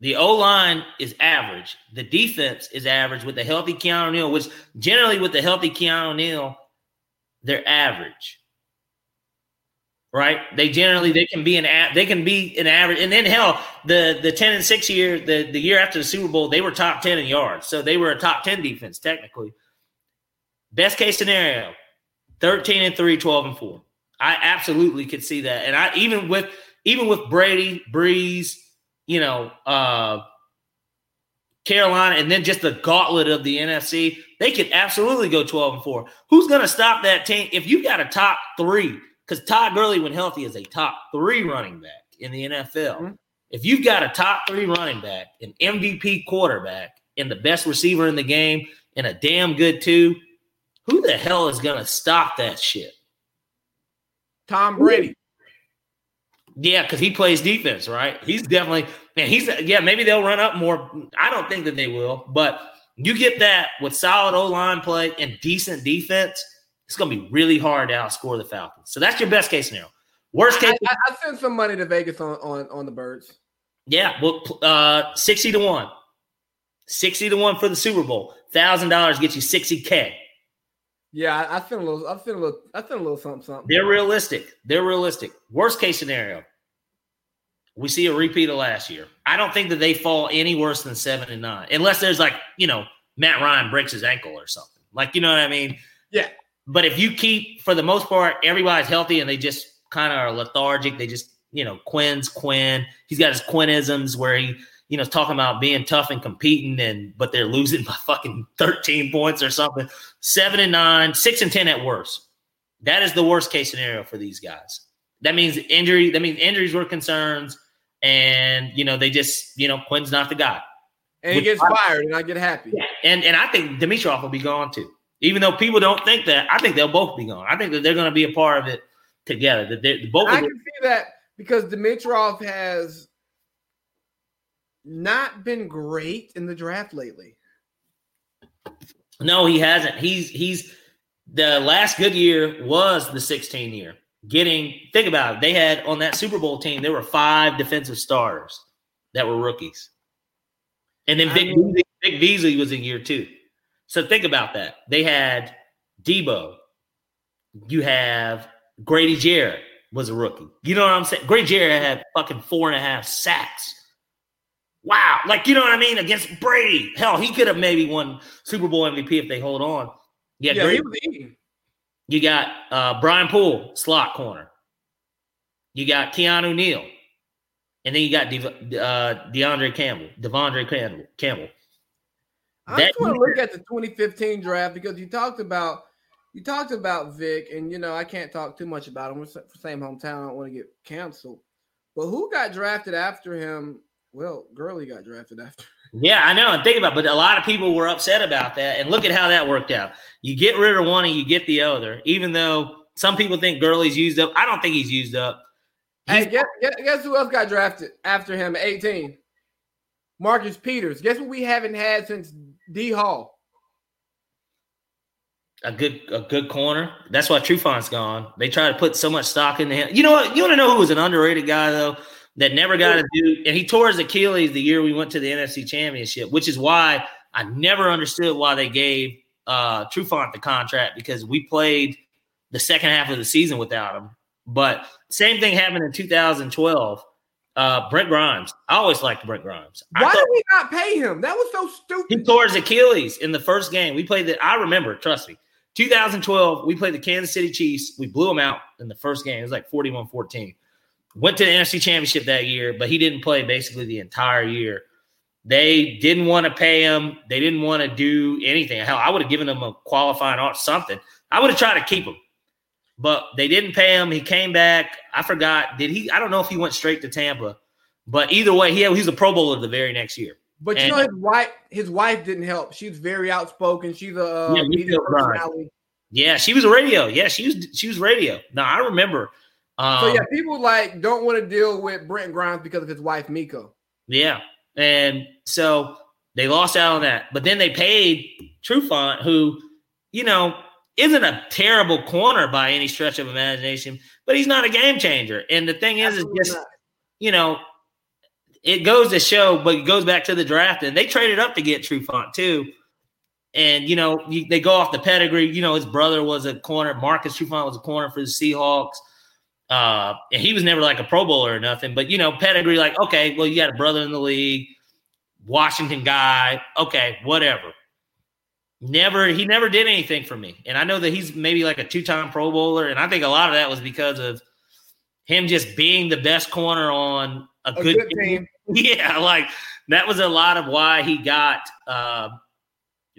the O line is average. The defense is average with the healthy Keanu Neal, which generally with the healthy Keanu Neal, they're average. Right? They generally they can be an they can be an average, and then hell, the the ten and six year the the year after the Super Bowl they were top ten in yards, so they were a top ten defense technically. Best case scenario, thirteen and three, 12 and four. I absolutely could see that, and I even with even with Brady, Brees, you know, uh, Carolina, and then just the gauntlet of the NFC, they could absolutely go 12 and 4. Who's going to stop that team? If you got a top three, because Todd Gurley, when healthy, is a top three running back in the NFL. Mm-hmm. If you've got a top three running back, an MVP quarterback, and the best receiver in the game, and a damn good two, who the hell is going to stop that shit? Tom Brady. Yeah, because he plays defense, right? He's definitely man. He's yeah. Maybe they'll run up more. I don't think that they will, but you get that with solid O line play and decent defense. It's going to be really hard to outscore the Falcons. So that's your best case scenario. Worst case, I, I, I sent some money to Vegas on on, on the Birds. Yeah, well, uh, sixty to one, sixty to one for the Super Bowl. Thousand dollars gets you sixty k. Yeah, I, I feel a little. I feel a little. I feel a little something. Something. They're realistic. They're realistic. Worst case scenario, we see a repeat of last year. I don't think that they fall any worse than seven and nine, unless there's like you know Matt Ryan breaks his ankle or something. Like you know what I mean? Yeah. But if you keep, for the most part, everybody's healthy and they just kind of are lethargic. They just you know Quinn's Quinn. He's got his Quinnisms where he you know, talking about being tough and competing, and but they're losing by fucking 13 points or something. Seven and nine, six and 10 at worst. That is the worst case scenario for these guys. That means injury, that means injuries were concerns, and you know, they just, you know, Quinn's not the guy. And he gets I, fired, and I get happy. Yeah. And and I think Dimitroff will be gone too. Even though people don't think that, I think they'll both be gone. I think that they're going to be a part of it together. That they both. I can see that because Dimitroff has not been great in the draft lately. No, he hasn't. He's he's the last good year was the 16 year. Getting think about it. They had on that Super Bowl team, there were five defensive starters that were rookies. And then Vic, mean, Vic Beasley was in year two. So think about that. They had Debo. You have Grady Jarrett was a rookie. You know what I'm saying? Grady Jarrett had fucking four and a half sacks wow, like you know what I mean, against Brady. Hell, he could have maybe won Super Bowl MVP if they hold on. Yeah, yeah he was eating. You got uh, Brian Poole, slot corner. You got Keanu Neal. And then you got De- uh, DeAndre Campbell, Devondre Campbell. Campbell. I just want to look at the 2015 draft because you talked about you talked about Vic, and you know I can't talk too much about him. We're same hometown. I don't want to get canceled. But who got drafted after him well, Gurley got drafted after. Yeah, I know. And think about, it, but a lot of people were upset about that. And look at how that worked out. You get rid of one and you get the other. Even though some people think Gurley's used up, I don't think he's used up. He's- hey, guess, guess, guess who else got drafted after him? Eighteen. Marcus Peters. Guess what we haven't had since D Hall. A good a good corner. That's why Trufant's gone. They try to put so much stock in him. You know what? You want to know who was an underrated guy though? that never got to do, and he tore his Achilles the year we went to the NFC Championship, which is why I never understood why they gave uh, Trufant the contract because we played the second half of the season without him. But same thing happened in 2012. Uh, Brent Grimes. I always liked Brent Grimes. Why did we not pay him? That was so stupid. He tore his Achilles in the first game. We played that. I remember. Trust me. 2012, we played the Kansas City Chiefs. We blew them out in the first game. It was like 41 14 went to the NFC Championship that year, but he didn't play basically the entire year. They didn't want to pay him. They didn't want to do anything. Hell, I would have given him a qualifying or something. I would have tried to keep him, but they didn't pay him. He came back. I forgot. Did he? I don't know if he went straight to Tampa, but either way, he had, he's a Pro Bowler the very next year. But you know, his wife, his wife didn't help. She's very outspoken. She's a uh, yeah, personality. Yeah, she was a radio. Yeah, she was she was radio. Now I remember. Um, so yeah, people like don't want to deal with Brent Grimes because of his wife Miko. Yeah, and so they lost out on that. But then they paid Trufant, who you know isn't a terrible corner by any stretch of imagination, but he's not a game changer. And the thing is, Absolutely is just not. you know it goes to show, but it goes back to the draft, and they traded up to get Trufant too. And you know, you, they go off the pedigree. You know, his brother was a corner. Marcus Trufant was a corner for the Seahawks. Uh, and he was never like a Pro Bowler or nothing. But you know, pedigree, like, okay, well, you got a brother in the league, Washington guy. Okay, whatever. Never, he never did anything for me. And I know that he's maybe like a two-time Pro Bowler, and I think a lot of that was because of him just being the best corner on a, a good, good, team. Yeah, like that was a lot of why he got uh,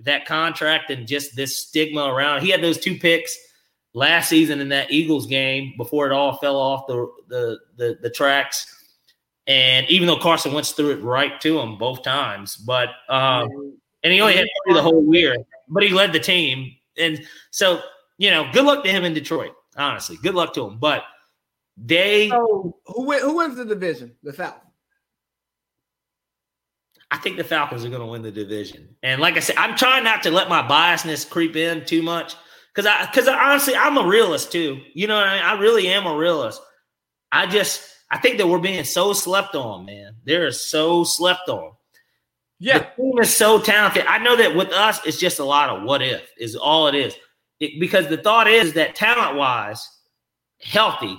that contract and just this stigma around. He had those two picks last season in that Eagles game before it all fell off the the the, the tracks. And even though Carson Wentz threw it right to him both times, but um, and he only had to the whole year, but he led the team. And so, you know, good luck to him in Detroit. Honestly, good luck to him. But they so who who wins the division? The South. I think the Falcons are going to win the division. And like I said, I'm trying not to let my biasness creep in too much because I because honestly, I'm a realist too. You know, I, mean? I really am a realist. I just I think that we're being so slept on, man. They're so slept on. Yeah, the team is so talented. I know that with us, it's just a lot of what if is all it is. It, because the thought is that talent wise, healthy,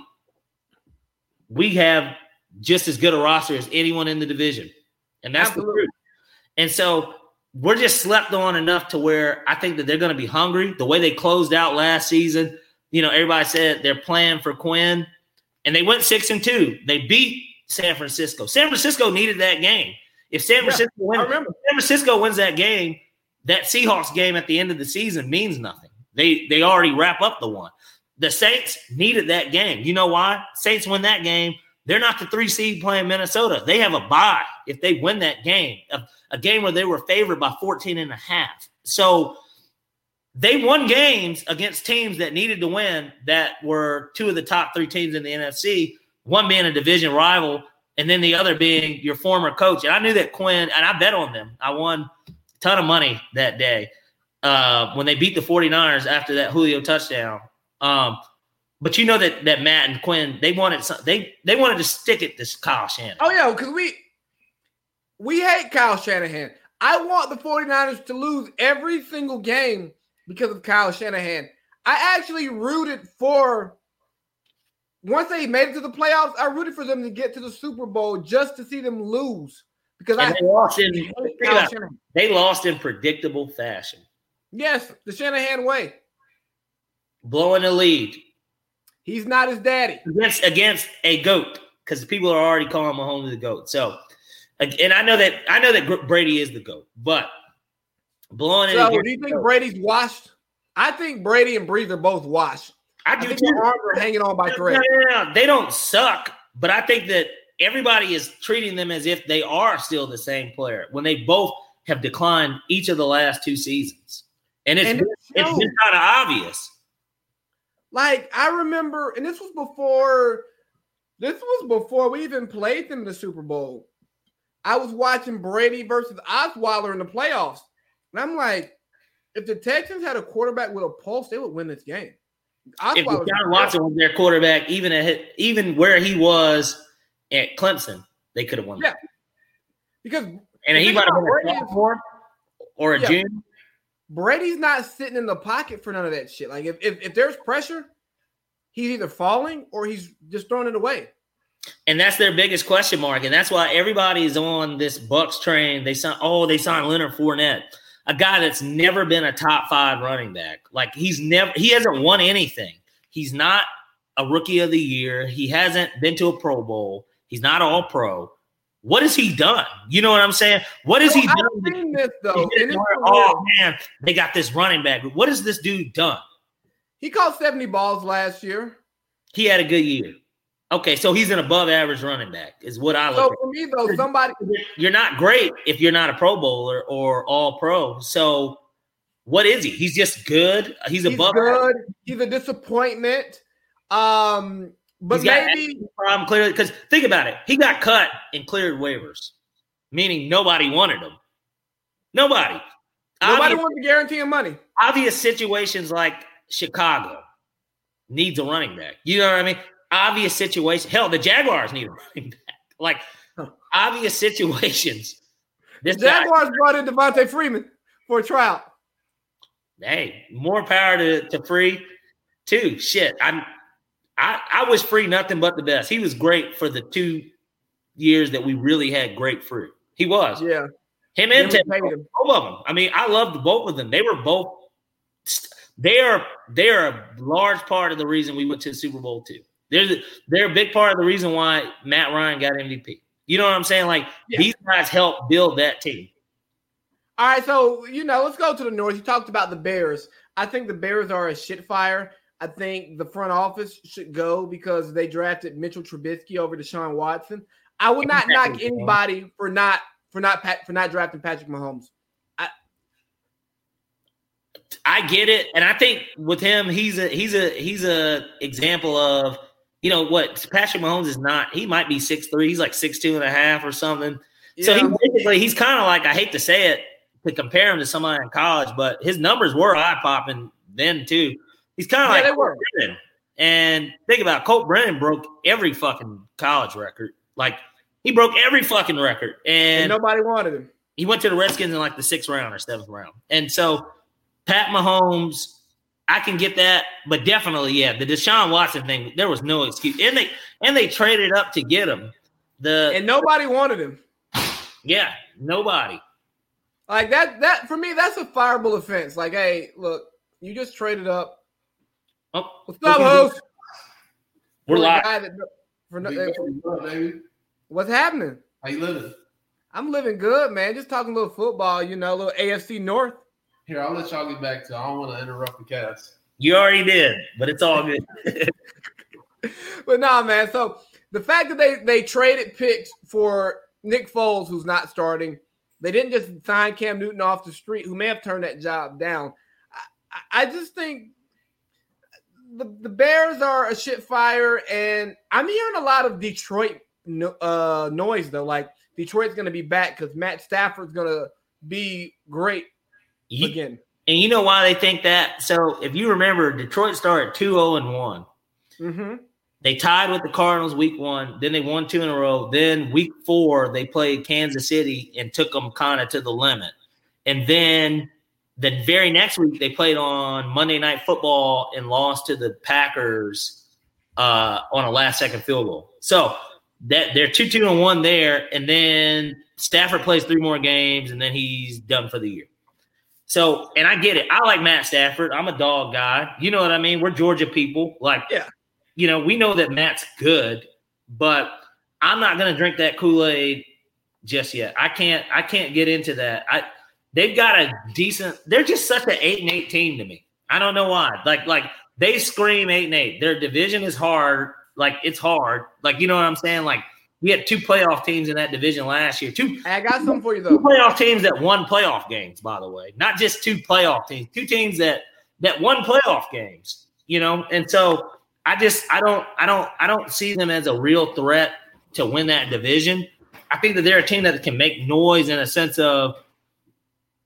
we have just as good a roster as anyone in the division. And that's Absolutely. the truth. And so we're just slept on enough to where I think that they're going to be hungry. The way they closed out last season, you know, everybody said they're playing for Quinn, and they went six and two. They beat San Francisco. San Francisco needed that game. If San Francisco yeah, wins, San Francisco wins that game, that Seahawks game at the end of the season means nothing. They they already wrap up the one. The Saints needed that game. You know why? Saints win that game. They're not the three seed playing Minnesota. They have a bye if they win that game, a, a game where they were favored by 14 and a half. So they won games against teams that needed to win that were two of the top three teams in the NFC, one being a division rival, and then the other being your former coach. And I knew that Quinn, and I bet on them. I won a ton of money that day uh, when they beat the 49ers after that Julio touchdown. Um, but you know that that Matt and Quinn they wanted some, they they wanted to stick it to Kyle Shanahan. Oh yeah, because we we hate Kyle Shanahan. I want the 49ers to lose every single game because of Kyle Shanahan. I actually rooted for once they made it to the playoffs, I rooted for them to get to the Super Bowl just to see them lose. Because and I they lost in they lost in predictable fashion. Yes, the Shanahan way. Blowing the lead. He's not his daddy. Against against a goat, because people are already calling Mahomes the goat. So, and I know that I know that Brady is the goat, but blowing so, it. do you think. Brady's washed? I think Brady and Brees are both washed. I do I think too. Arms are hanging on by thread. No, no, no, they don't suck, but I think that everybody is treating them as if they are still the same player when they both have declined each of the last two seasons, and it's and it's been kind of obvious. Like I remember, and this was before this was before we even played them in the Super Bowl. I was watching Brady versus Osweiler in the playoffs. And I'm like, if the Texans had a quarterback with a pulse, they would win this game. Osweiler if Deshaun Watson was their quarterback, even at even where he was at Clemson, they could have won. Yeah, because and he might have been a sophomore or a yeah. junior. Brady's not sitting in the pocket for none of that shit. Like if, if, if there's pressure, he's either falling or he's just throwing it away. And that's their biggest question mark. And that's why everybody's on this Bucks train. They sign, oh, they signed Leonard Fournette, a guy that's never been a top five running back. Like he's never he hasn't won anything. He's not a rookie of the year. He hasn't been to a Pro Bowl. He's not all pro. What has he done? You know what I'm saying? What has So he I've done? seen this though. oh man, they got this running back. What has this dude done? He caught 70 balls last year. He had a good year. Okay, so he's an above average running back, is what I look So for me though, somebody You're not great if you're not a Pro Bowler or All Pro. So, what is he? He's just good. He's, he's above average. good. He's a disappointment. Um, but He's maybe problem clearly because think about it. He got cut and cleared waivers, meaning nobody wanted him. Nobody. nobody obvious, wants to guarantee him money. obvious situations like Chicago needs a running back. You know what I mean? Obvious situation. Hell, the Jaguars need a running back. Like obvious situations. The This guy, Jaguars brought in Devonta Freeman for a trial. hey, more power to, to free too. Shit. I'm I, I wish free nothing but the best. He was great for the two years that we really had great free. He was. Yeah, Him and we Ted, him. both of them. I mean, I loved both of them. They were both. They are they are a large part of the reason we went to the Super Bowl too. They're they're a big part of the reason why Matt Ryan got MVP. You know what I'm saying? Like Yeah. these guys helped build that team. All right, so you know, let's go to the North. You talked about the Bears. I think the Bears are a shit fire. I think the front office should go because they drafted Mitchell Trubisky over Deshaun Watson. I would not knock anybody for not for not for not drafting Patrick Mahomes. I I get it, and I think with him, he's a he's a he's a example of you know what Patrick Mahomes is not. He might be six three. He's like six two and a half or something. So he basically he's kind of like I hate to say it to compare him to somebody in college, but his numbers were eye popping then too. He's kind of Yeah, like they were. Brennan. And think about it, Colt Brennan broke every fucking college record. Like he broke every fucking record, and and nobody wanted him. he went to the Redskins in like the sixth round or seventh round. And so Pat Mahomes, I can get that, but definitely, yeah, the Deshaun Watson thing, there was no excuse. And they and they traded up to get him. The And nobody wanted him. yeah, nobody. Like that that for me, that's a fireable offense. Like, hey, look, you just traded up. Oh, What's up, host? we're live. that- for no- Big baby, what up, what's happening? How you living? I'm living good, man. Just talking a little football, you know, a little AFC North. Here, I'll let y'all get back to. I don't want to interrupt the cast. You already did, but it's all good. But nah, man. So the fact that they they traded picks for Nick Foles, who's not starting, they didn't just sign Cam Newton off the street, who may have turned that job down. I, I I just think the, the Bears are a shit fire, and I'm hearing a lot of Detroit no, uh, noise though. Like Detroit's going to be back because Matt Stafford's going to be great You- again. and you know why they think that? So if you remember, Detroit started 2-0 and 1. hmm They tied with the Cardinals week one. Then they won two in a row. Then week four, they played Kansas City and took them kind of to the limit. And then the very next week, they played on Monday Night Football and lost to the Packers uh, on a last second field goal. So that they're two two and one there. And then Stafford plays three more games, and then he's done for the year. So, and I get it. I like Matt Stafford. I'm a dog guy. You know what I mean? We're Georgia people. Like, Yeah. you know, we know that Matt's good, but I'm not going to drink that Kool Aid just yet. I can't. I can't get into that. I they've got a decent. They're just such an eight and eight team to me. I don't know why. Like like they scream eight and eight. Their division is hard. Like it's hard. Like you know what I'm saying. Like we had two playoff teams in that division last year. Two I got something for you though. two playoff teams that won playoff games, by the way, not just two playoff teams, two teams that that won playoff games. You know, and so I just I don't I don't I don't see them as a real threat to win that division. I think that they're a team that can make noise in a sense of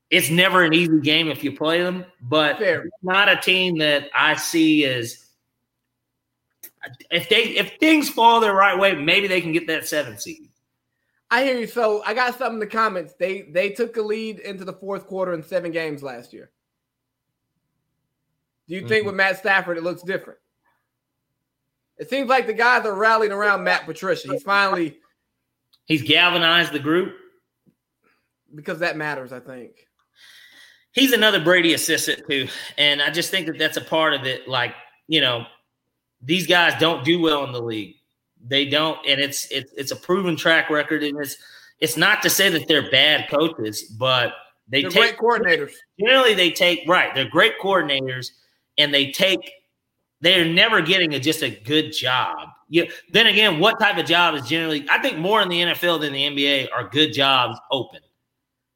it's never an easy game if you play them, but Fair. not a team that I see as if they if things fall the right way, maybe they can get that seven seed. I hear you. So I got something in the comments. They they took a lead into the fourth quarter in seven games last year. Do you think Mhm. with Matt Stafford it looks different? It seems like the guys are rallying around Matt Patricia. He's finally He's galvanized the group. because that matters. I think. he's another Brady assistant too, and I just think that that's a part of it. Like you know, these guys don't do well in the league. They don't, and it's it's it's a proven track record, and it's it's not to say that they're bad coaches, but they They're take coordinators. generally they take right. They're great coordinators, and they take. They're never getting a, just a good job. You, then again, what type of job is generally? I think more in the NFL than the NBA are good jobs open,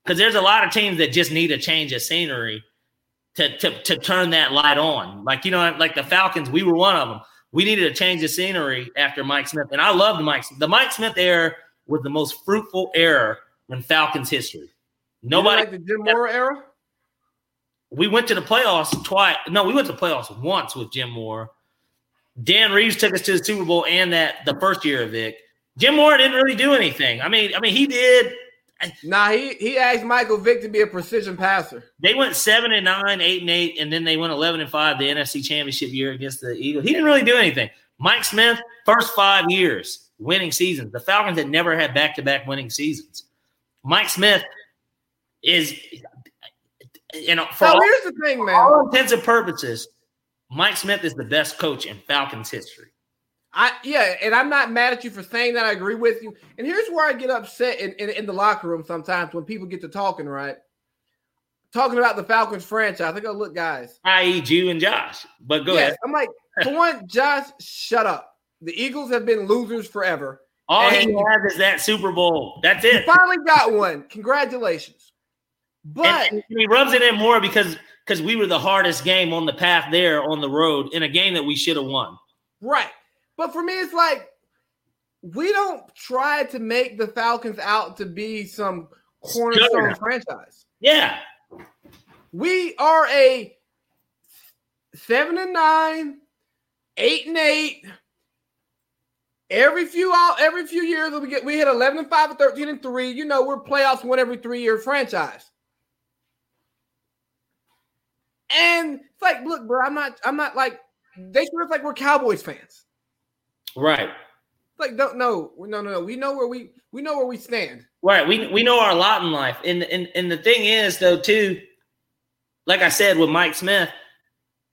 because there's a lot of teams that just need a change of scenery to, to to turn that light on. Like you know, like the Falcons, we were one of them. We needed a change of scenery after Mike Smith, and I loved Mike. The Mike Smith era was the most fruitful era in Falcons history. Nobody like the Jim Mora era. we went to the playoffs twice. No, we went to the playoffs once with Jim Mora. Dan Reeves took us to the Super Bowl and that the first year of Vick. Jim Mora didn't really do anything. I mean, I mean, he did. Nah, he he asked Michael Vick to be a precision passer. They went seven and nine, eight and eight, and then they went eleven and five the NFC Championship year against the Eagles. He didn't really do anything. Mike Smith, first five years winning seasons. The Falcons had never had back to back winning seasons. Mike Smith is, you know, for So all, here's the thing, man. all intents and purposes, Mike Smith is the best coach in Falcons history. I yeah, and I'm not mad at you for saying that. I agree with you. And here's where I get upset in, in, in the locker room sometimes when people get to talking, right? Talking about the Falcons franchise. I go, look, guys. I.e., you and Josh. But go yes, ahead. I'm like, for one, Josh, shut up. The Eagles have been losers forever. All he has is that Super Bowl. That's it. finally got one. Congratulations. But and, and he rubs it in more because because we were the hardest game on the path there on the road in a game that we should have won. Right. But for me, it's like we don't try to make the Falcons out to be some cornerstone franchise. Yeah, We are a seven and nine, eight and eight. Every few out every few years we get we hit 11 and 5 and 13 and 3. You know, we're playoffs one every three year franchise. And it's like, look, bro, I'm not I'm not like they feel like we're Cowboys fans. Right, Like, don't no, no, no, no. We know where we we know where we stand. right. We we know our lot in life, and and and the thing is though too, like I said with Mike Smith,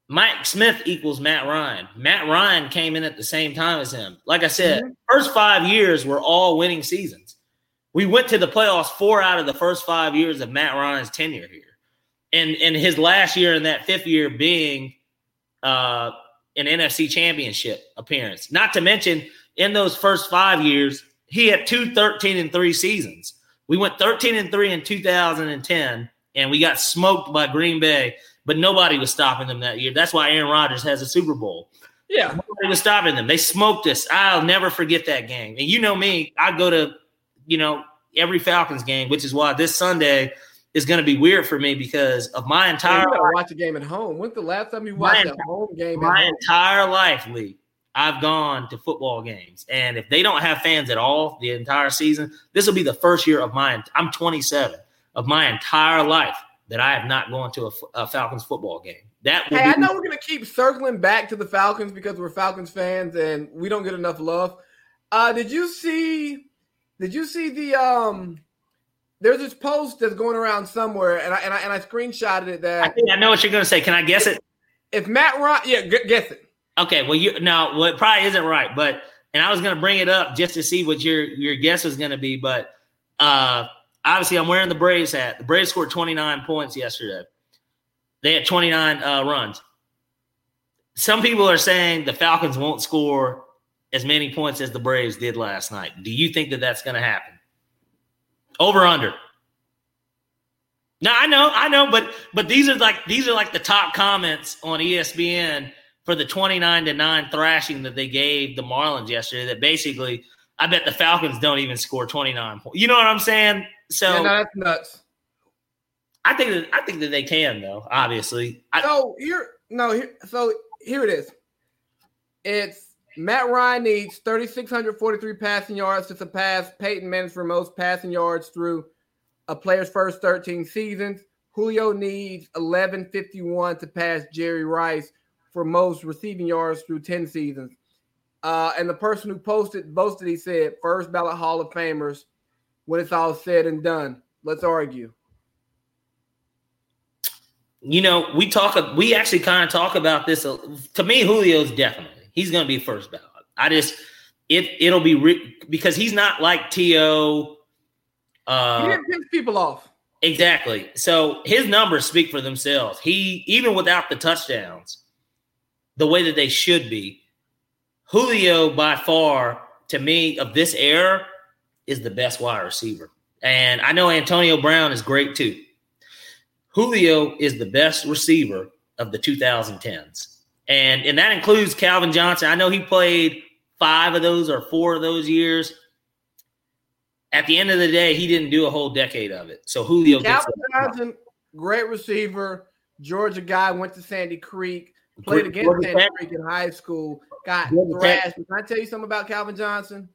Mike Smith equals Matt Ryan. Matt Ryan came in at the same time as him. Like I said, first five years were all winning seasons. We went to the playoffs four out of the first five years of Matt Ryan's tenure here, and and his last year in that fifth year being uh, an NFC Championship appearance. Not to mention, in those first five years, he had two 13 and three seasons. We went 13 and three in 2010, and we got smoked by Green Bay, but nobody was stopping them that year. That's why Aaron Rodgers has a Super Bowl. Yeah. Nobody was stopping them. They smoked us. I'll never forget that game. And you know me, I go to, you know, every Falcons game, which is why this Sunday is going to be weird for me because of my entire watch a game at home. When's the last time you watched a home game my entire life, Lee, I've gone to football games, and if they don't have fans at all the entire season, this will be the first year of my. I'm 27 of my entire life that I have not gone to a Falcons football game. That Hey, I know we're gonna keep circling back to the Falcons because we're Falcons fans and we don't get enough love. Uh, did you see? Did you see the um? There's this post that's going around somewhere, and I and I, and I screenshotted it. I That think I know what you're going to say. Can I guess it? if Matt Ryan, yeah, gu- guess it. Okay, well, you now well, it probably isn't right, but and I was going to bring it up just to see what your your guess was going to be, but uh obviously I'm wearing the Braves hat. The Braves scored 29 points yesterday. They had 29 uh, runs. Some people are saying the Falcons won't score as many points as the Braves did last night. Do you think that that's going to happen? Over under. No, I know, I know, but but these are like these are like the top comments on ESPN for the 29 to 9 thrashing that they gave the Marlins yesterday that basically I bet the Falcons don't even score 29 points. You know what I'm saying? So yeah, no, that's nuts. I think that I think that they can though, obviously. I, So here, no, here, so here it is. It's Matt Ryan needs 3,643 passing yards to surpass Peyton Manning for most passing yards through a player's first 13 seasons. Julio needs 1151 to pass Jerry Rice for most receiving yards through 10 seasons. Uh, and the person who posted boasted, he said, first ballot Hall of Famers when it's all said and done. Let's argue. you know, we talk we actually kind of talk about this. To me, Julio's definitely. He's going to be first ballot. I just it it'll be re- because he's not like To. Uh, he didn't piss people off. Exactly. So his numbers speak for themselves. He even without the touchdowns, the way that they should be, Julio by far to me of this era is the best wide receiver. And I know Antonio Brown is great too. Julio is the best receiver of the 2010s. And and that includes Calvin Johnson. I know he played 5 of those or 4 of those years at the end of the day, he didn't do a whole decade of it. So Julio Calvin Johnson, great receiver, Georgia guy, went to Sandy Creek, played against Georgia Sandy Tech. Creek in high school, got Georgia thrashed. Can I tell you something about Calvin Johnson?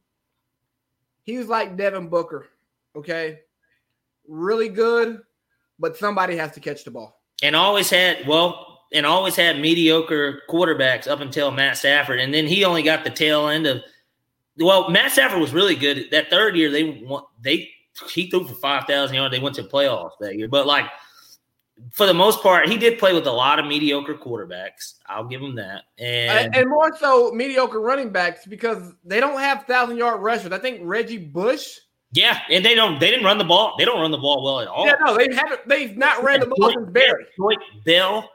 He was like Devin Booker, okay? Really good, but somebody has to catch the ball. And always had, well, and always had mediocre quarterbacks up until Matt Stafford. And then he only got the tail end of – well, Matt Stafford was really good. That third year, they won, they he threw for five thousand yards. They went to playoffs that year, but like for the most part, he did play with a lot of mediocre quarterbacks. I'll give him that, and and more so mediocre running backs because they don't have thousand yard rushers. I think Reggie Bush. Yeah, and they don't. They didn't run the ball. They don't run the ball well at all. Yeah, no, they haven't. They've not ran the ball since Barry. Bell.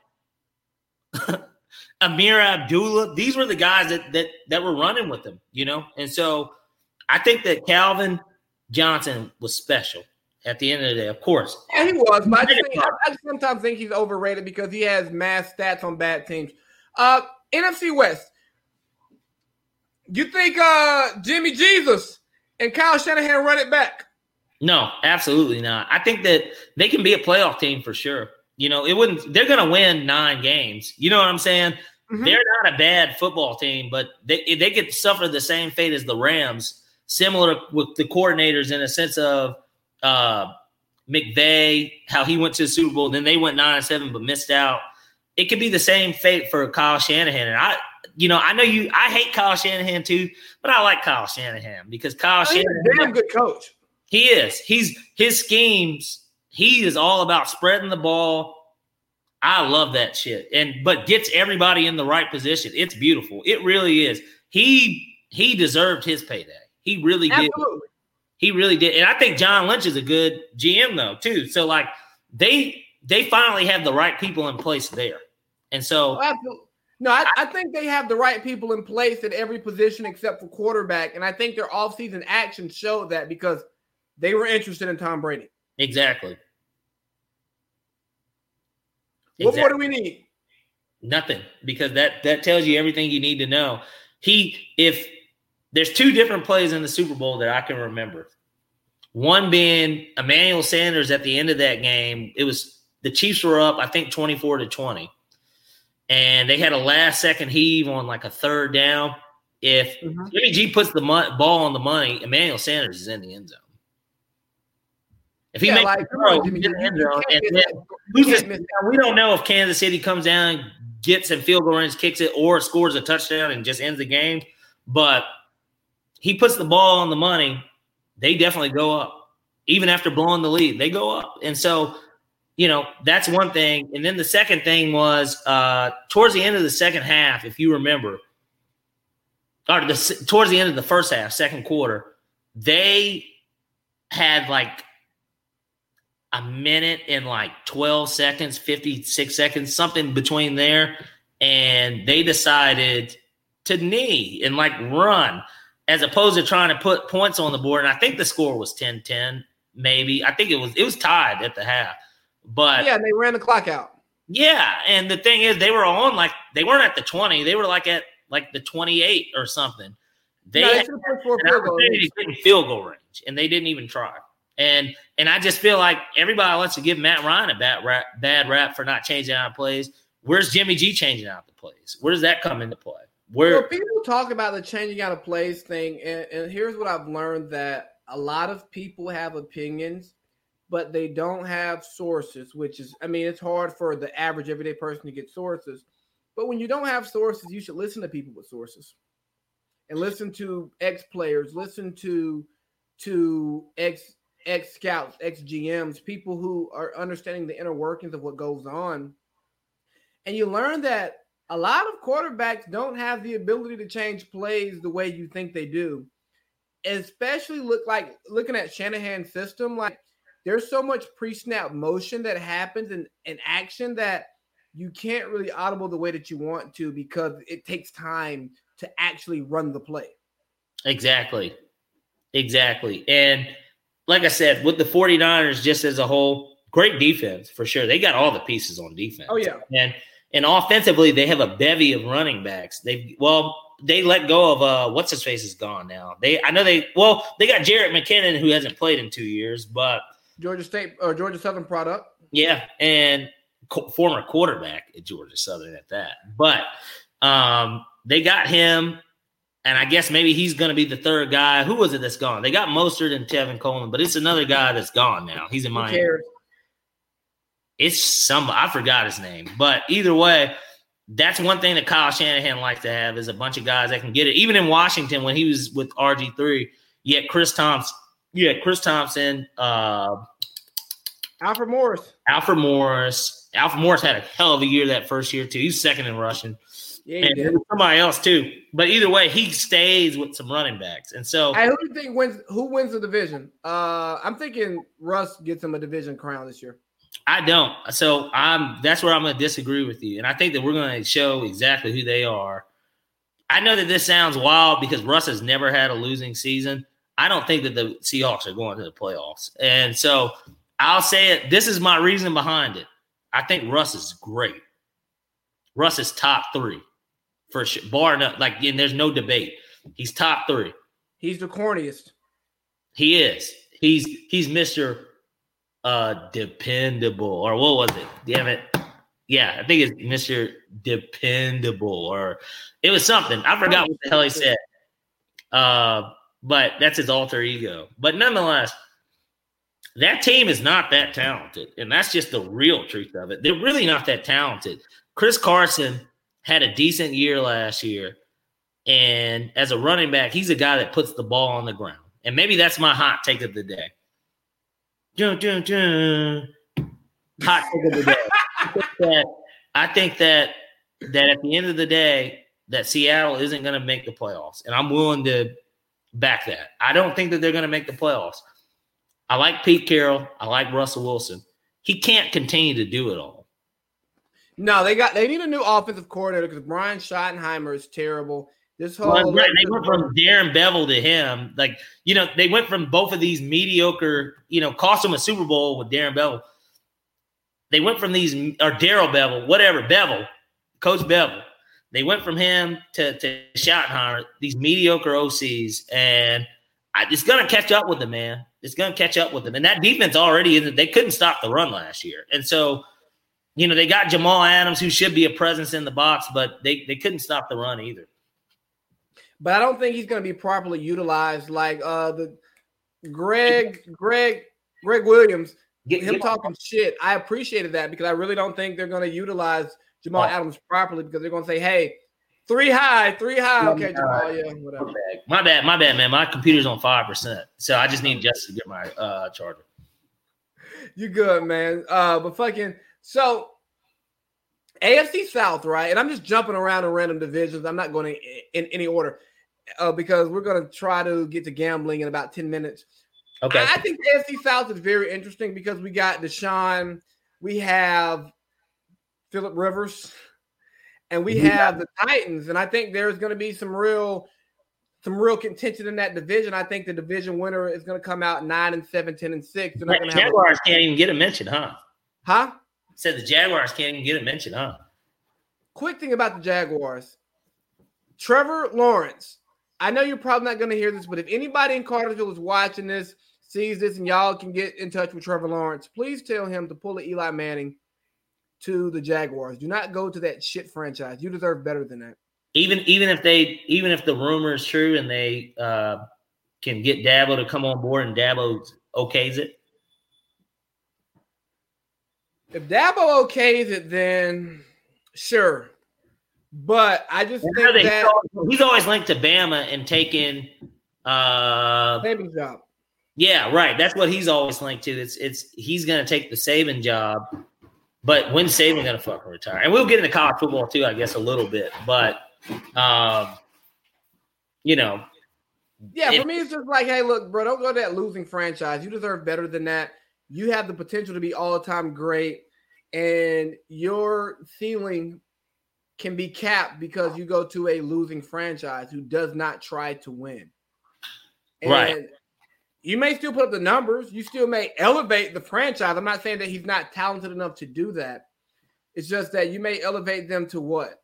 Ameer Abdullah. These were the guys that that that were running with him, you know. And so I think that Calvin Johnson was special at the end of the day. Of course, yeah, he was. But I, think, I sometimes think he's overrated because he has mass stats on bad teams. Uh, NFC West. You think uh, Jimmy Jesus and Kyle Shanahan run it back? No, absolutely not. I think that they can be a playoff team for sure. You know, it wouldn't. They're going to win nine games. You know what I'm saying? Mm-hmm. They're not a bad football team, but they they could suffer the same fate as the Rams, similar with the coordinators in a sense of uh, McVay, how he went to the Super Bowl, then they went nine and seven but missed out. It could be the same fate for Kyle Shanahan, and I. You know, I know you. I hate Kyle Shanahan too, but I like Kyle Shanahan because Kyle oh, Shanahan, damn good coach. He is. He's his schemes. He is all about spreading the ball, I love that shit. And but gets everybody in the right position. It's beautiful. It really is. He he deserved his payday. He really Absolutely. did. He really did. And I think John Lynch is a good GM though, too. So like they they finally have the right people in place there. And so oh, no, I, I, think they have the right people in place at every position except for quarterback. And I think their offseason action showed that because they were interested in Tom Brady. Exactly. Exactly. What more do we need? Nothing, because that that tells you everything you need to know. He, if there's two different plays in the Super Bowl that I can remember. One being Emmanuel Sanders at the end of that game. It was the Chiefs were up, I think, 24 to 20. And they had a last second heave on like a third down. If mm-hmm. Jimmy G puts the ball on the money, Emmanuel Sanders is in the end zone. If he yeah, makes like, a throw, on, Jimmy, zone, and then this, we don't know if Kansas City comes down, gets in field goal range, kicks it, or scores a touchdown and just ends the game. But he puts the ball on the money. They definitely go up, even after blowing the lead. They go up, and so you know that's one thing. And then the second thing was uh, towards the end of the second half, if you remember, or the, towards the end of the first half, second quarter, they had like a minute and like 12 seconds, 56 seconds, something between there. And they decided to knee and like run as opposed to trying to put points on the board. And I think the score was 10 10, maybe. I think it was it was tied at the half. But yeah, they ran the clock out. Yeah. And the thing is, they were on like they weren't at the 20, they were like at like the 28 or something. They, no, they had goal, field goal range and they didn't even try. And and I just feel like everybody wants to give Matt Ryan a bad rap, bad rap for not changing out plays. Where's Jimmy G changing out the plays? Where does that come into play? Where well, people talk about the changing out of plays thing, and, and here's what I've learned that a lot of people have opinions, but they don't have sources, which is I mean, it's hard for the average everyday person to get sources. But when you don't have sources, you should listen to people with sources. And listen to ex players, listen to to ex ex scouts, ex GMs, people who are understanding the inner workings of what goes on. And you learn that a lot of quarterbacks don't have the ability to change plays the way you think they do. Especially look like looking at Shanahan's system, like there's so much pre-snap motion that happens and, in action that you can't really audible the way that you want to because it takes time to actually run the play. Exactly. Exactly. And like I said, with the 49ers just as a whole, great defense for sure. They got all the pieces on defense. Oh yeah. And and offensively, they have a bevy of running backs. They well, they let go of uh what's his face is gone now. They I know they well, they got Jerick McKinnon who hasn't played in 2 years, but Georgia State or Georgia Southern product. Yeah, and co- former quarterback at Georgia Southern at that. But um they got him and I guess maybe he's going to be the third guy. Who was it that's gone? They got Mostert and Tevin Coleman, but it's another guy that's gone now. He's in Miami. It's some I forgot his name, but either way, that's one thing that Kyle Shanahan likes to have is a bunch of guys that can get it. Even in Washington, when he was with RG three, had Chris Thompson, yeah, Chris Thompson, uh, Alfred Morris, Alfred Morris. Alfred Morris had a hell of a year that first year too. He's second in rushing. Yeah, and somebody else too. But either way, he stays with some running backs. And so, hey, who do you think wins? Who wins the division? Uh, I'm thinking Russ gets him a division crown this year. I don't. So I'm. That's where I'm going to disagree with you. And I think that we're going to show exactly who they are. I know that this sounds wild because Russ has never had a losing season. I don't think that the Seahawks are going to the playoffs. And so I'll say it. This is my reason behind it. I think Russ is great. Russ is top three for sure. Bar none, like, and there's no debate. He's top three. He's the corniest. He is. He's he's Mister uh dependable or what was it? Damn it. Yeah, I think it's Mister Dependable or it was something. I forgot what the hell he said. Uh, but that's his alter ego. But nonetheless, that team is not that talented, and that's just the real truth of it. They're really not that talented. Chris Carson had a decent year last year. And as a running back, he's a guy that puts the ball on the ground. And maybe that's my hot take of the day. Dun, dun, dun. Hot take of the day. I think that, I think that that at the end of the day, that Seattle isn't going to make the playoffs. And I'm willing to back that. I don't think that they're going to make the playoffs. I like Pete Carroll. I like Russell Wilson. He can't continue to do it all. No, they got they need a new offensive coordinator because Brian Schottenheimer is terrible. This whole well, right, they went from Darren Bevell to him. Like, you know, they went from both of these mediocre, you know, cost them a Super Bowl with Darren Bevell. They went from these or Daryl Bevell, whatever, Bevell, Coach Bevell. They went from him to, to Schottenheimer, these mediocre OCs, and I, it's to catch up with them, man. It's to catch up with them. And that defense already isn't, they couldn't stop the run last year. And so, you know, they got Jamal Adams, who should be a presence in the box, but they, they couldn't stop the run either. But I don't think he's going to be properly utilized. Like uh the Greg, Greg, Greg Williams, get, him get talking shit. I appreciated that because I really don't think they're going to utilize Jamal oh. Adams properly because they're going to say, "Hey, three high, three high." Okay, Jamal, yeah, whatever. My bad, my bad, man. My computer's on five percent, so I just need just to get my uh charger. You good, man? Uh, but fucking so AFC South, right? And I'm just jumping around in random divisions. I'm not going to in any order uh, because we're going to try to get to gambling in about 10 minutes. Okay. I, I think AFC South is very interesting because we got Deshaun, we have Philip Rivers, and we have the Titans. And I think there's going to be some real some real contention in that division. I think the division winner is going to come out nine and seven, 10 and six. They're not going to Jaguars can't even get a mention, huh? Huh? Said the Jaguars can't even get a mention, huh? Quick thing about the Jaguars. Trevor Lawrence. I know you're probably not going to hear this, but if anybody in Cartersville is watching this, sees this, and y'all can get in touch with Trevor Lawrence, please tell him to pull a Eli Manning to the Jaguars. Do not go to that shit franchise. You deserve better than that. Even even if they even if the rumor is true and they uh, can get Dabo to come on board and Dabo okays it. If Dabo okays it, then sure. But I just think that he's always, he's always linked to Bama and taking uh job. Yeah, right. That's what he's always linked to. It's it's he's gonna take the Saban job But when Saban gonna fucking retire? And we'll get into college football too, I guess, a little bit. But um, you know, Yeah, If- for me, it's just like, hey, look, bro, don't go to that losing franchise. You deserve better than that. You have the potential to be all time great, and your ceiling can be capped because you go to a losing franchise who does not try to win. And Right. You may still put up the numbers. You still may elevate the franchise. I'm not saying that he's not talented enough to do that. It's just that you may elevate them to what?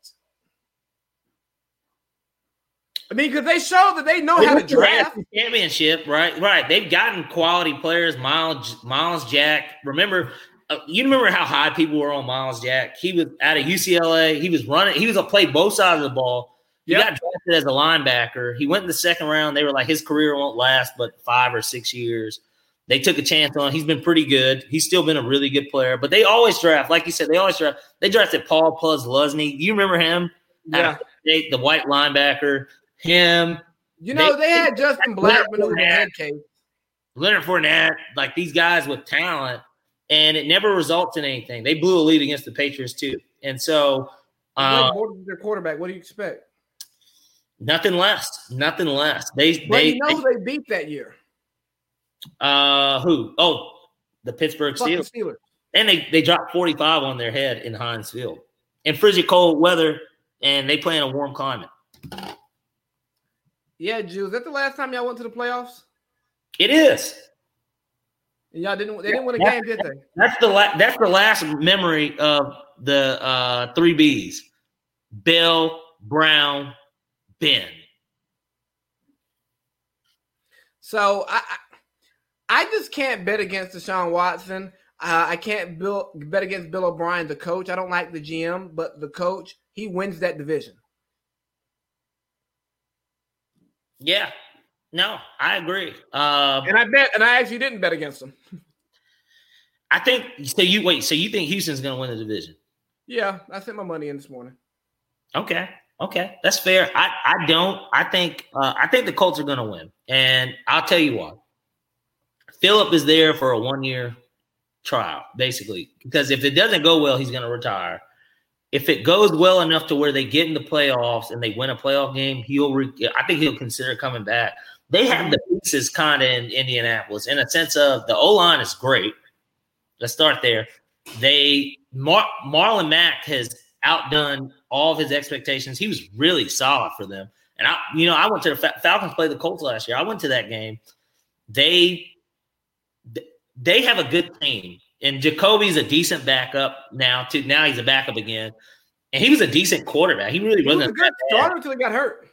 I mean, because they show that they know how to draft. championship, right? Right. They've gotten quality players. Myles Myles Jack. Remember, uh, you remember how high people were on Myles Jack? He was out of UCLA. He was running. He was a play both sides of the ball. He Yep. got drafted as a linebacker. He went in the second round. They were like, his career won't last but five or six years. They took a chance on. He's been pretty good. He's still been a really good player. But they always draft, like you said, they always draft. They drafted Paul Posluszny. You remember him? Yeah. State, the white linebacker. Him, You know, They- they had Justin Blackmon the head case. Leonard Fournette, like these guys with talent, and it never results in anything. They blew a lead against the Patriots too, and so uh, Blake Bortles is their quarterback. What do you expect? nothing less, nothing less. They But they, you know they beat that year. uh who? Oh, the Pittsburgh Steelers, Steelers. and they they dropped forty five on their head in Heinz Field in frigid cold weather, and they play in a warm climate. Yeah, Jew. Is that the last time y'all went to the playoffs? It is. And y'all didn't. They didn't win a Yeah. game, did they? That's the la- that's the last memory of the uh, three Bs: Bell, Brown, Ben. So I, I, I just can't bet against Deshaun Watson. Uh, I can't bill, bet against Bill O'Brien, the coach. I don't like the GM, but the coach he wins that division. Yeah, no, I agree. Uh, And I bet, and I actually didn't bet against them. I think so. You wait. So you think Houston's going to win the division? Yeah, I sent my money in this morning. Okay, okay, that's fair. I I don't. I think uh, I think the Colts are going to win, and I'll tell you why. Philip is there for a one year trial, basically, because if it doesn't go well, he's going to retire. If it goes well enough to where they get in the playoffs and they win a playoff game, he'll. Re- I think he'll consider coming back. They have the pieces kind of in Indianapolis in a sense of the O line is great. Let's start there. They Mar- Marlon Mack has outdone all of his expectations. He was really solid for them. And I, you know, I went to the Fa- Falcons played the Colts last year. I went to that game. They they have a good team, and Jacoby's a decent backup now. To now he's a backup again, and he was a decent quarterback. He really He was wasn't a good starter until he got hurt.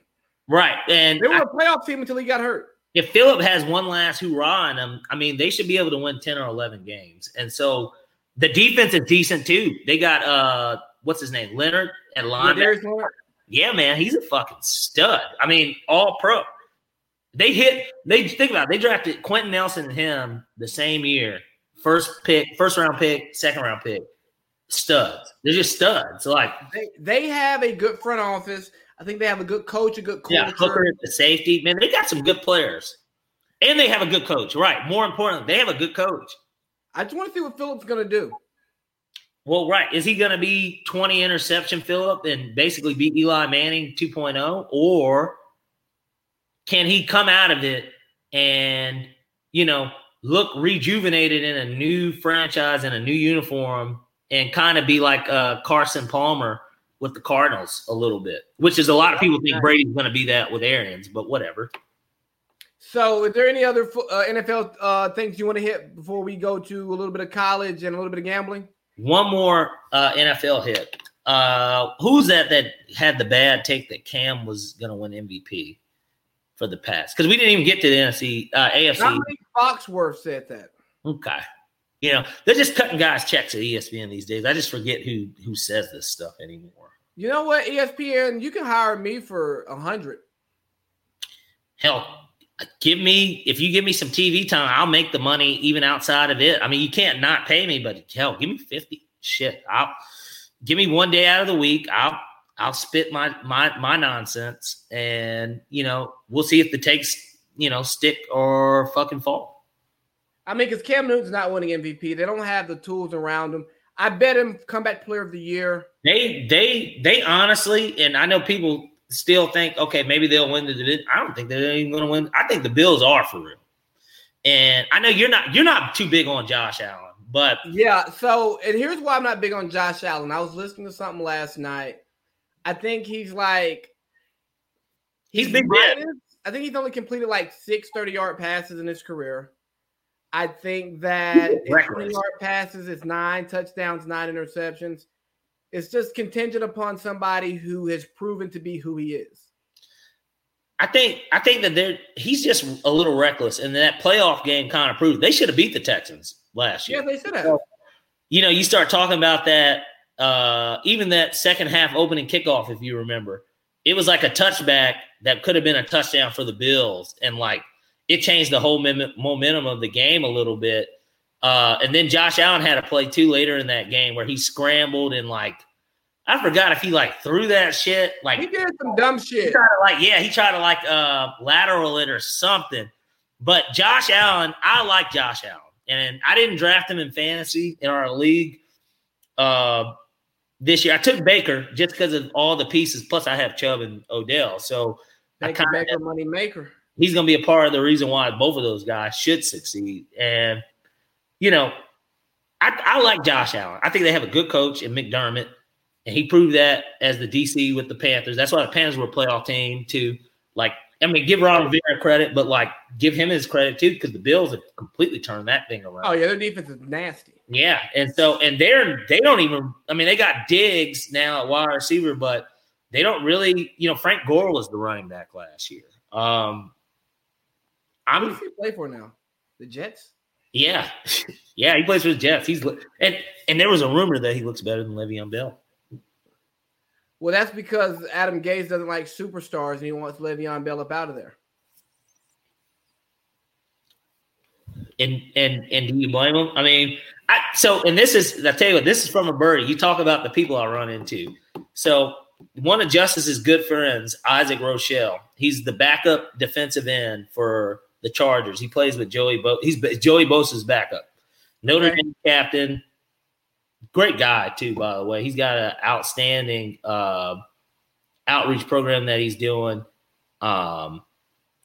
right. And They were I- a playoff team until he got hurt. if Philip has one last hurrah in them, I mean, they should be able to win 10 or 11 games. And so the defense is decent too. They got, uh, what's his name? Leonard at Yeah, linebacker. Yeah, man, he's a fucking stud. I mean, all pro. They hit, they think about it, they drafted Quenton Nelson and him the same year. First pick, first round pick, second round pick. Studs. They're just studs. Like, They they have a good front office. I think they have a good coach, a good culture. yeah, Hooker at the safety. Man, they got some good players. And they have a good coach. Right. More importantly, they have a good coach. I just want to see what Philip's going to do. Well, right. Is he going to be 20 interception Philip and basically be Eli Manning 2.0? Or can he come out of it and, you know, look rejuvenated in a new franchise and a new uniform and kind of be like uh, Carson Palmer with the Cardinals a little bit, which is a lot of people think Brady's going to be that with Arians, but whatever. So, is there any other uh, NFL uh, things you want to hit before we go to a little bit of college and a little bit of gambling? One more uh, NFL hit. Uh, who's that that had the bad take that Cam was going to win MVP for the past? Because we didn't even get to the NFC, uh, AFC. Dominique Foxworth said that. Okay, you know they're just cutting guys checks at ESPN these days. I just forget who who says this stuff anymore. You know what, ESPN, you can hire me for a hundred. Hell, give me if you give me some TV time, I'll make the money even outside of it. I mean, you can't not pay me, but hell, give me fifty. Shit, I'll give me one day out of the week. I'll I'll spit my my my nonsense, and you know we'll see if the takes you know stick or fucking fall. I mean, because Cam Newton's not winning MVP. They don't have the tools around him. I bet him comeback player of the year. They they they honestly, and I know people still think, okay, maybe they'll win the division. I don't think they're even going to win. I think the Bills are for real. And I know you're not you're not too big on Josh Allen, but yeah. So, and here's why I'm not big on Josh Allen. I was listening to something last night. I think he's like he's, he's big. Minus, I think he's only completed like six 30 yard passes in his career. I think that 20 yard passes is nine touchdowns, nine interceptions. It's just contingent upon somebody who has proven to be who he is. I think I think that they're he's just a little reckless, and that playoff game kind of proved they should have beat the Texans last year. Yeah, they should have. So, you know, you start talking about that, uh, even that second half opening kickoff, if you remember, it was like a touchback that could have been a touchdown for the Bills, and like it changed the whole momentum of the game a little bit. Uh, and then Josh Allen had a play too later in that game where he scrambled and like I forgot if he like threw that shit. Like he did some dumb shit. To, like yeah, he tried to like uh lateral it or something. But Josh Allen, I like Josh Allen, and I didn't draft him in fantasy in our league uh this year. I took Baker just because of all the pieces. Plus, I have Chubb and Odell, so Baker, I Baker money maker. He's going to be a part of the reason why both of those guys should succeed. And you know, I, I like Josh Allen. I think they have a good coach in McDermott. And he proved that as the DC with the Panthers. That's why the Panthers were a playoff team too. Like, I mean, give Ron Rivera credit, but like give him his credit too, because the Bills have completely turned that thing around. Oh yeah, their defense is nasty. Yeah, and so and they're they don't even. I mean, they got Diggs now at wide receiver, but they don't really. You know, Frank Gore was the running back last year. Um, I'm. Who does he play for now? The Jets. Yeah, yeah, he plays for the Jets. He's and and there was a rumor that he looks better than Le'Veon Bell. Well, that's because Adam Gase doesn't like superstars and he wants Le'Veon Bell up out of there. And and and do you blame him? I mean, I, so and this is I tell you what, this is from a birdie. You talk about the people I run into. So one of Justice's good friends, Isaac Rochell, he's the backup defensive end for the Chargers. He plays with Joey Bo. He's Joey Bosa's backup. Notre Dame captain, great guy too. By the way, he's got an outstanding uh, outreach program that he's doing. Um,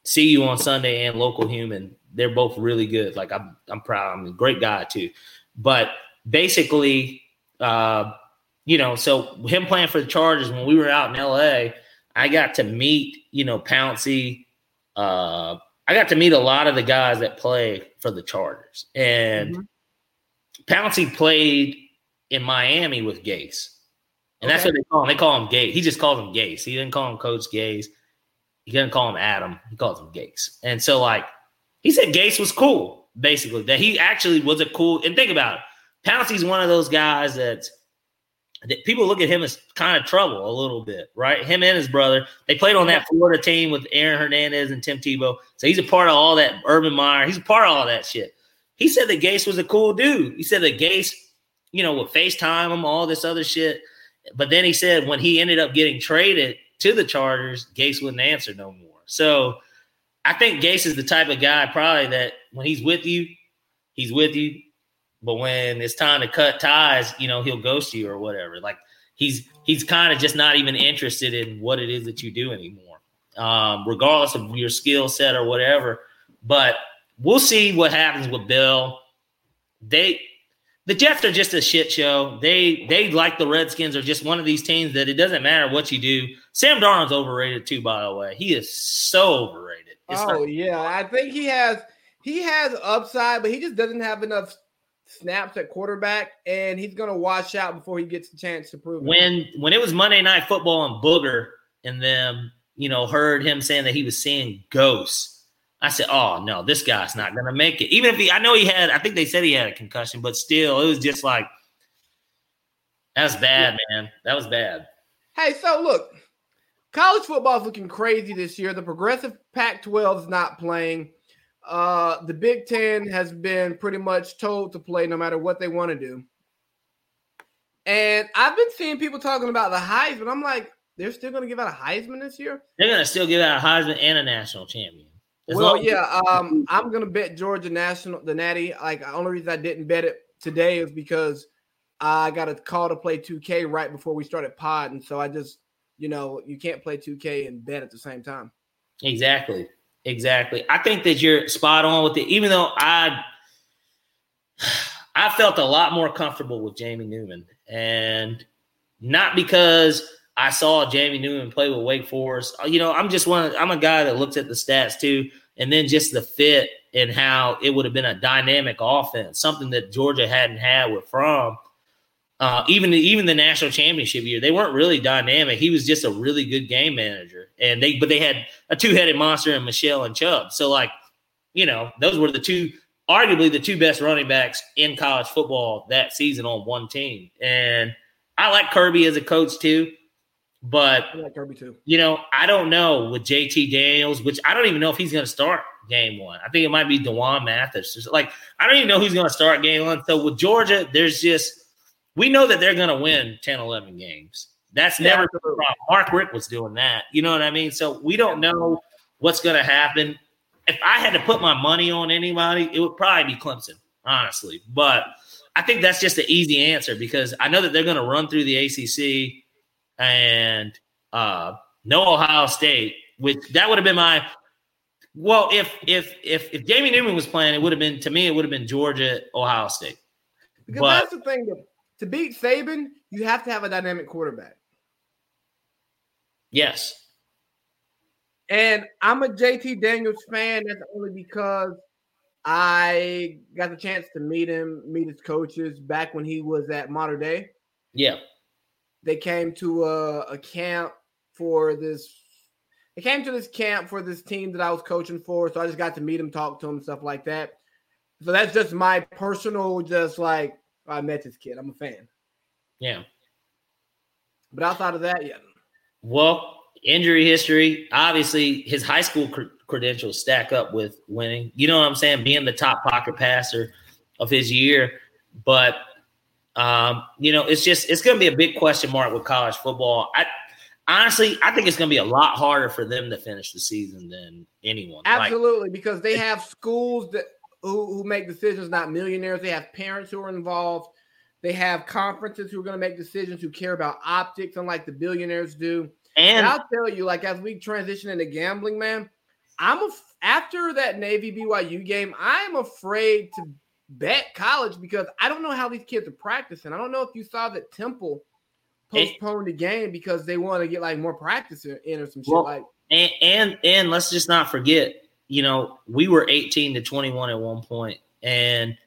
see you on Sunday and local human. They're both really good. Like I'm, I'm proud. I'm a great guy too. But basically, uh, you know, so him playing for the Chargers when we were out in LA, I got to meet, you know, Pouncey. Uh, I got to meet a lot of the guys that play for the Chargers, and mm-hmm. Pouncey played in Miami with Gase. And okay. that's what they call him. They call him Gase. He just calls him Gase. He didn't call him Coach Gase. He didn't call him Adam. He calls him Gase. And so, like, he said Gase was cool, basically, that he actually was a cool. And think about it. Pouncey's one of those guys that's that people look at him as kind of trouble a little bit, right? Him and his brother, they played on that Florida team with Aaron Hernandez and Tim Tebow. So he's a part of all that. Urban Meyer, he's a part of all that shit. He said that Gase was a cool dude. He said that Gase, you know, would FaceTime him, all this other shit. But then he said when he ended up getting traded to the Chargers, Gase wouldn't answer no more. So I think Gase is the type of guy probably that when he's with you, he's with you. But when it's time to cut ties, you know, he'll ghost you or whatever. Like he's he's kind of just not even interested in what it is that you do anymore, um, regardless of your skill set or whatever. But we'll see what happens with Bell. They the Jets are just a shit show. They they like the Redskins are just one of these teams that it doesn't matter what you do. Sam Darnold's overrated too, by the way. He is so overrated. It's oh yeah, I think he has he has upside, but he just doesn't have enough snaps at quarterback, and he's going to wash out before he gets the chance to prove when it. when it was Monday Night Football and Booger and them, you know, heard him saying that he was seeing ghosts. I said, "Oh no, this guy's not to make it." Even if he, I know he had, I think they said he had a concussion, but still, it was just like that's bad, man. That was bad. Hey, so look, college football is looking crazy this year. The progressive Pac-12 is not playing. Uh, the Big Ten has been pretty much told to play no matter what they want to do. And I've been seeing people talking about the Heisman. I'm like, they're still going to give out a Heisman this year? They're going to still give out a Heisman and a national champion. As well, yeah. Um, I'm going to bet Georgia national the Natty. Like, the only reason I didn't bet it today is because I got a call to play 2K right before we started pod, and so I just, you know, you can't play 2K and bet at the same time. Exactly. Exactly. I think that you're spot on with it. Even though I, I felt a lot more comfortable with Jamie Newman, and not because I saw Jamie Newman play with Wake Forest. You know, I'm just one. I'm a guy that looks at the stats too, and then just the fit and how it would have been a dynamic offense, something that Georgia hadn't had with Fromm. Uh, even even the national championship year, they weren't really dynamic. He was just a really good game manager, and they but they had a two headed monster in Michel and Chubb. So like, you know, those were the two, arguably the two best running backs in college football that season on one team. And I like Kirby as a coach too, but I like Kirby too. You know, I don't know with JT Daniels, which I don't even know if he's going to start game one. I think it might be D'Wan Mathis. Like I don't even know who's going to start game one. So with Georgia, there's just we know that they're going to win 10, 11 games. That's yeah, never the problem. Mark Richt was doing that. You know what I mean? So we don't know what's going to happen. If I had to put my money on anybody, it would probably be Clemson, honestly. But I think that's just the easy answer because I know that they're going to run through the ACC and uh, no Ohio State, which that would have been my well, if if if if Jamie Newman was playing, it would have been to me, it would have been Georgia, Ohio State. Because but, that's the thing that to beat Saban, you have to have a dynamic quarterback. Yes. And I'm a JT Daniels fan. That's only because I got the chance to meet him, meet his coaches back when he was at Mater Dei. Yeah. They came to a, a camp for this. They came to this camp for this team that I was coaching for. So I just got to meet him, talk to him, stuff like that. So that's just my personal, just like I met this kid. I'm a fan. Yeah. But outside of that, yeah. Well, injury history. Obviously, his high school cr- credentials stack up with winning. You know what I'm saying? Being the top pocket passer of his year. But um, you know, it's just it's going to be a big question mark with college football. I honestly, I think it's going to be a lot harder for them to finish the season than anyone. Absolutely, like, because they have schools that who, who make decisions, not millionaires. They have parents who are involved. They have conferences who are going to make decisions who care about optics, unlike the billionaires do. And, and I'll tell you, like as we transition into gambling, man, I'm a, after that Navy BYU game, I'm afraid to bet college because I don't know how these kids are practicing. I don't know if you saw that Temple postponed the game because they want to get like more practice in or some well, shit like. And, and and let's just not forget you know, we were 18 to 21 at one point, and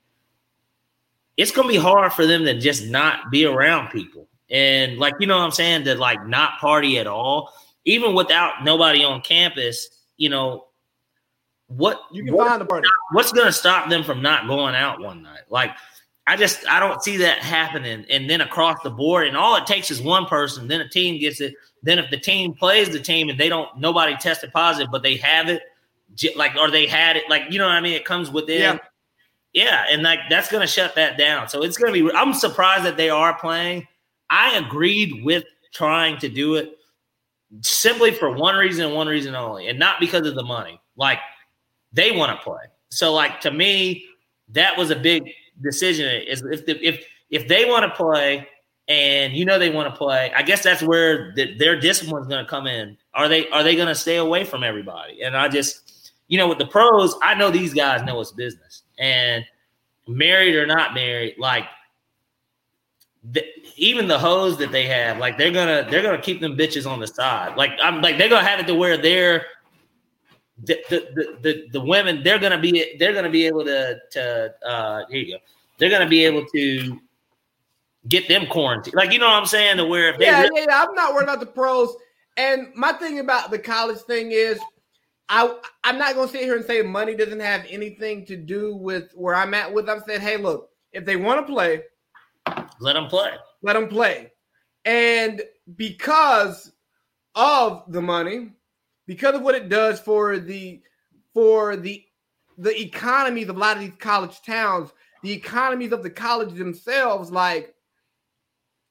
it's gonna be hard for them to just not be around people. And like, you know what I'm saying, to like not party at all, even without nobody on campus, you know, what you can find a party. What's gonna stop them from not going out one night? Like, I just I don't see that happening. And then across the board, and all it takes is one person, then a team gets it. Then if the team plays the team and they don't nobody tested positive, but they have it, like or they had it like you know what I mean it comes within yeah, yeah and like that's gonna shut that down so it's gonna be I'm surprised that they are playing I agreed with trying to do it simply for one reason and one reason only and not because of the money like they want to play so like to me that was a big decision is if the, if if they want to play and you know they want to play i guess that's where the, their discipline is going to come in are they are they going to stay away from everybody and i just you know, with the pros, I know these guys know it's business. And married or not married, like the, even the hoes that they have, like they're gonna they're gonna keep them bitches on the side. Like I'm like they're gonna have it to where they're the the the, the women they're gonna be they're gonna be able to to uh here you go they're gonna be able to get them quarantined. Like you know what I'm saying? To where if they yeah, really- yeah, I'm not worried about the pros. And my thing about the college thing is I I'm not gonna sit here and say money doesn't have anything to do with where I'm at with. I'm saying, hey, look, if they want to play, let them play. Let them play. And because of the money, because of what it does for the for the the economies of a lot of these college towns, the economies of the college themselves, like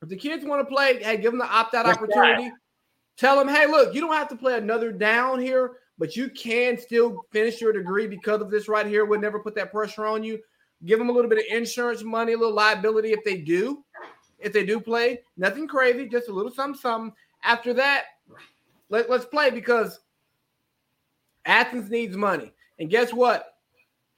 if the kids want to play, hey, give them the opt-out opportunity. Right. Tell them, hey, look, you don't have to play another down here but you can still finish your degree because of this right here. Would never put that pressure on you. Give them a little bit of insurance money, a little liability if they do. if they do play. Nothing crazy, just a little something, something. After that, let, let's play because Athens needs money. And guess what?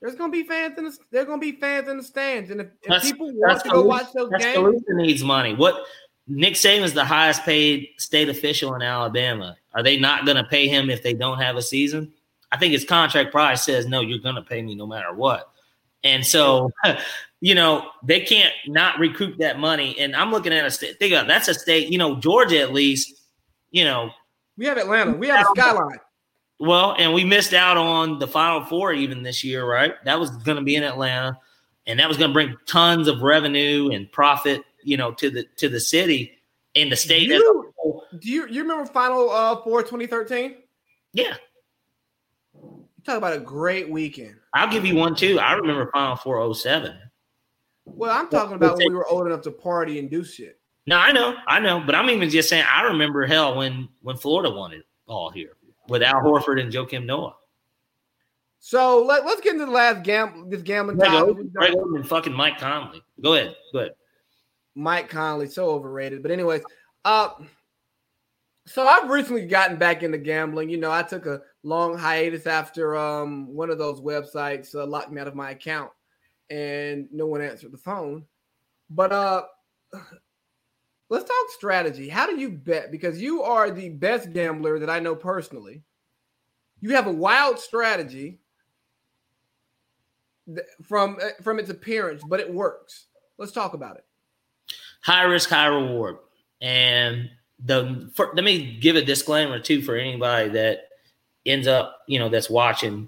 There's gonna be fans in the there's gonna be fans in the stands, and if, if people want to go watch those games, needs money. What Nick Saban's the highest paid state official in Alabama. Are they not going to pay him if they don't have a season? I think his contract probably says no. You're going to pay me no matter what. And so, you know, they can't not recoup that money. And I'm looking at a state. Think of that's a state. You know, Georgia at least. You know, we have Atlanta. We have a skyline. Well, and we missed out on the Final Four even this year, right? That was going to be in Atlanta, and that was going to bring tons of revenue and profit, you know, to the to the city and the state. You, do you you remember Final uh, Four 2013? Yeah. You talk about a great weekend. I'll give you one too. I remember Final Four 07. Well, I'm talking about when we were old enough to party and do shit. No, I know, I know, but I'm even just saying. I remember hell when when Florida won it all here with Al Horford and Joakim Noah. So let, us get into the last gam this gambling Greg topic. Greg Oden and fucking Mike Conley. Go ahead. Go ahead. Mike Conley, so overrated. But anyways, uh, so I've recently gotten back into gambling. You know, I took a long hiatus after um one of those websites uh, locked me out of my account, and no one answered the phone. But uh, let's talk strategy. How do you bet? Because you are the best gambler that I know personally. You have a wild strategy from uh, from its appearance, but it works. Let's talk about it. High risk, high reward, and the for, let me give a disclaimer too for anybody that ends up, you know, that's watching.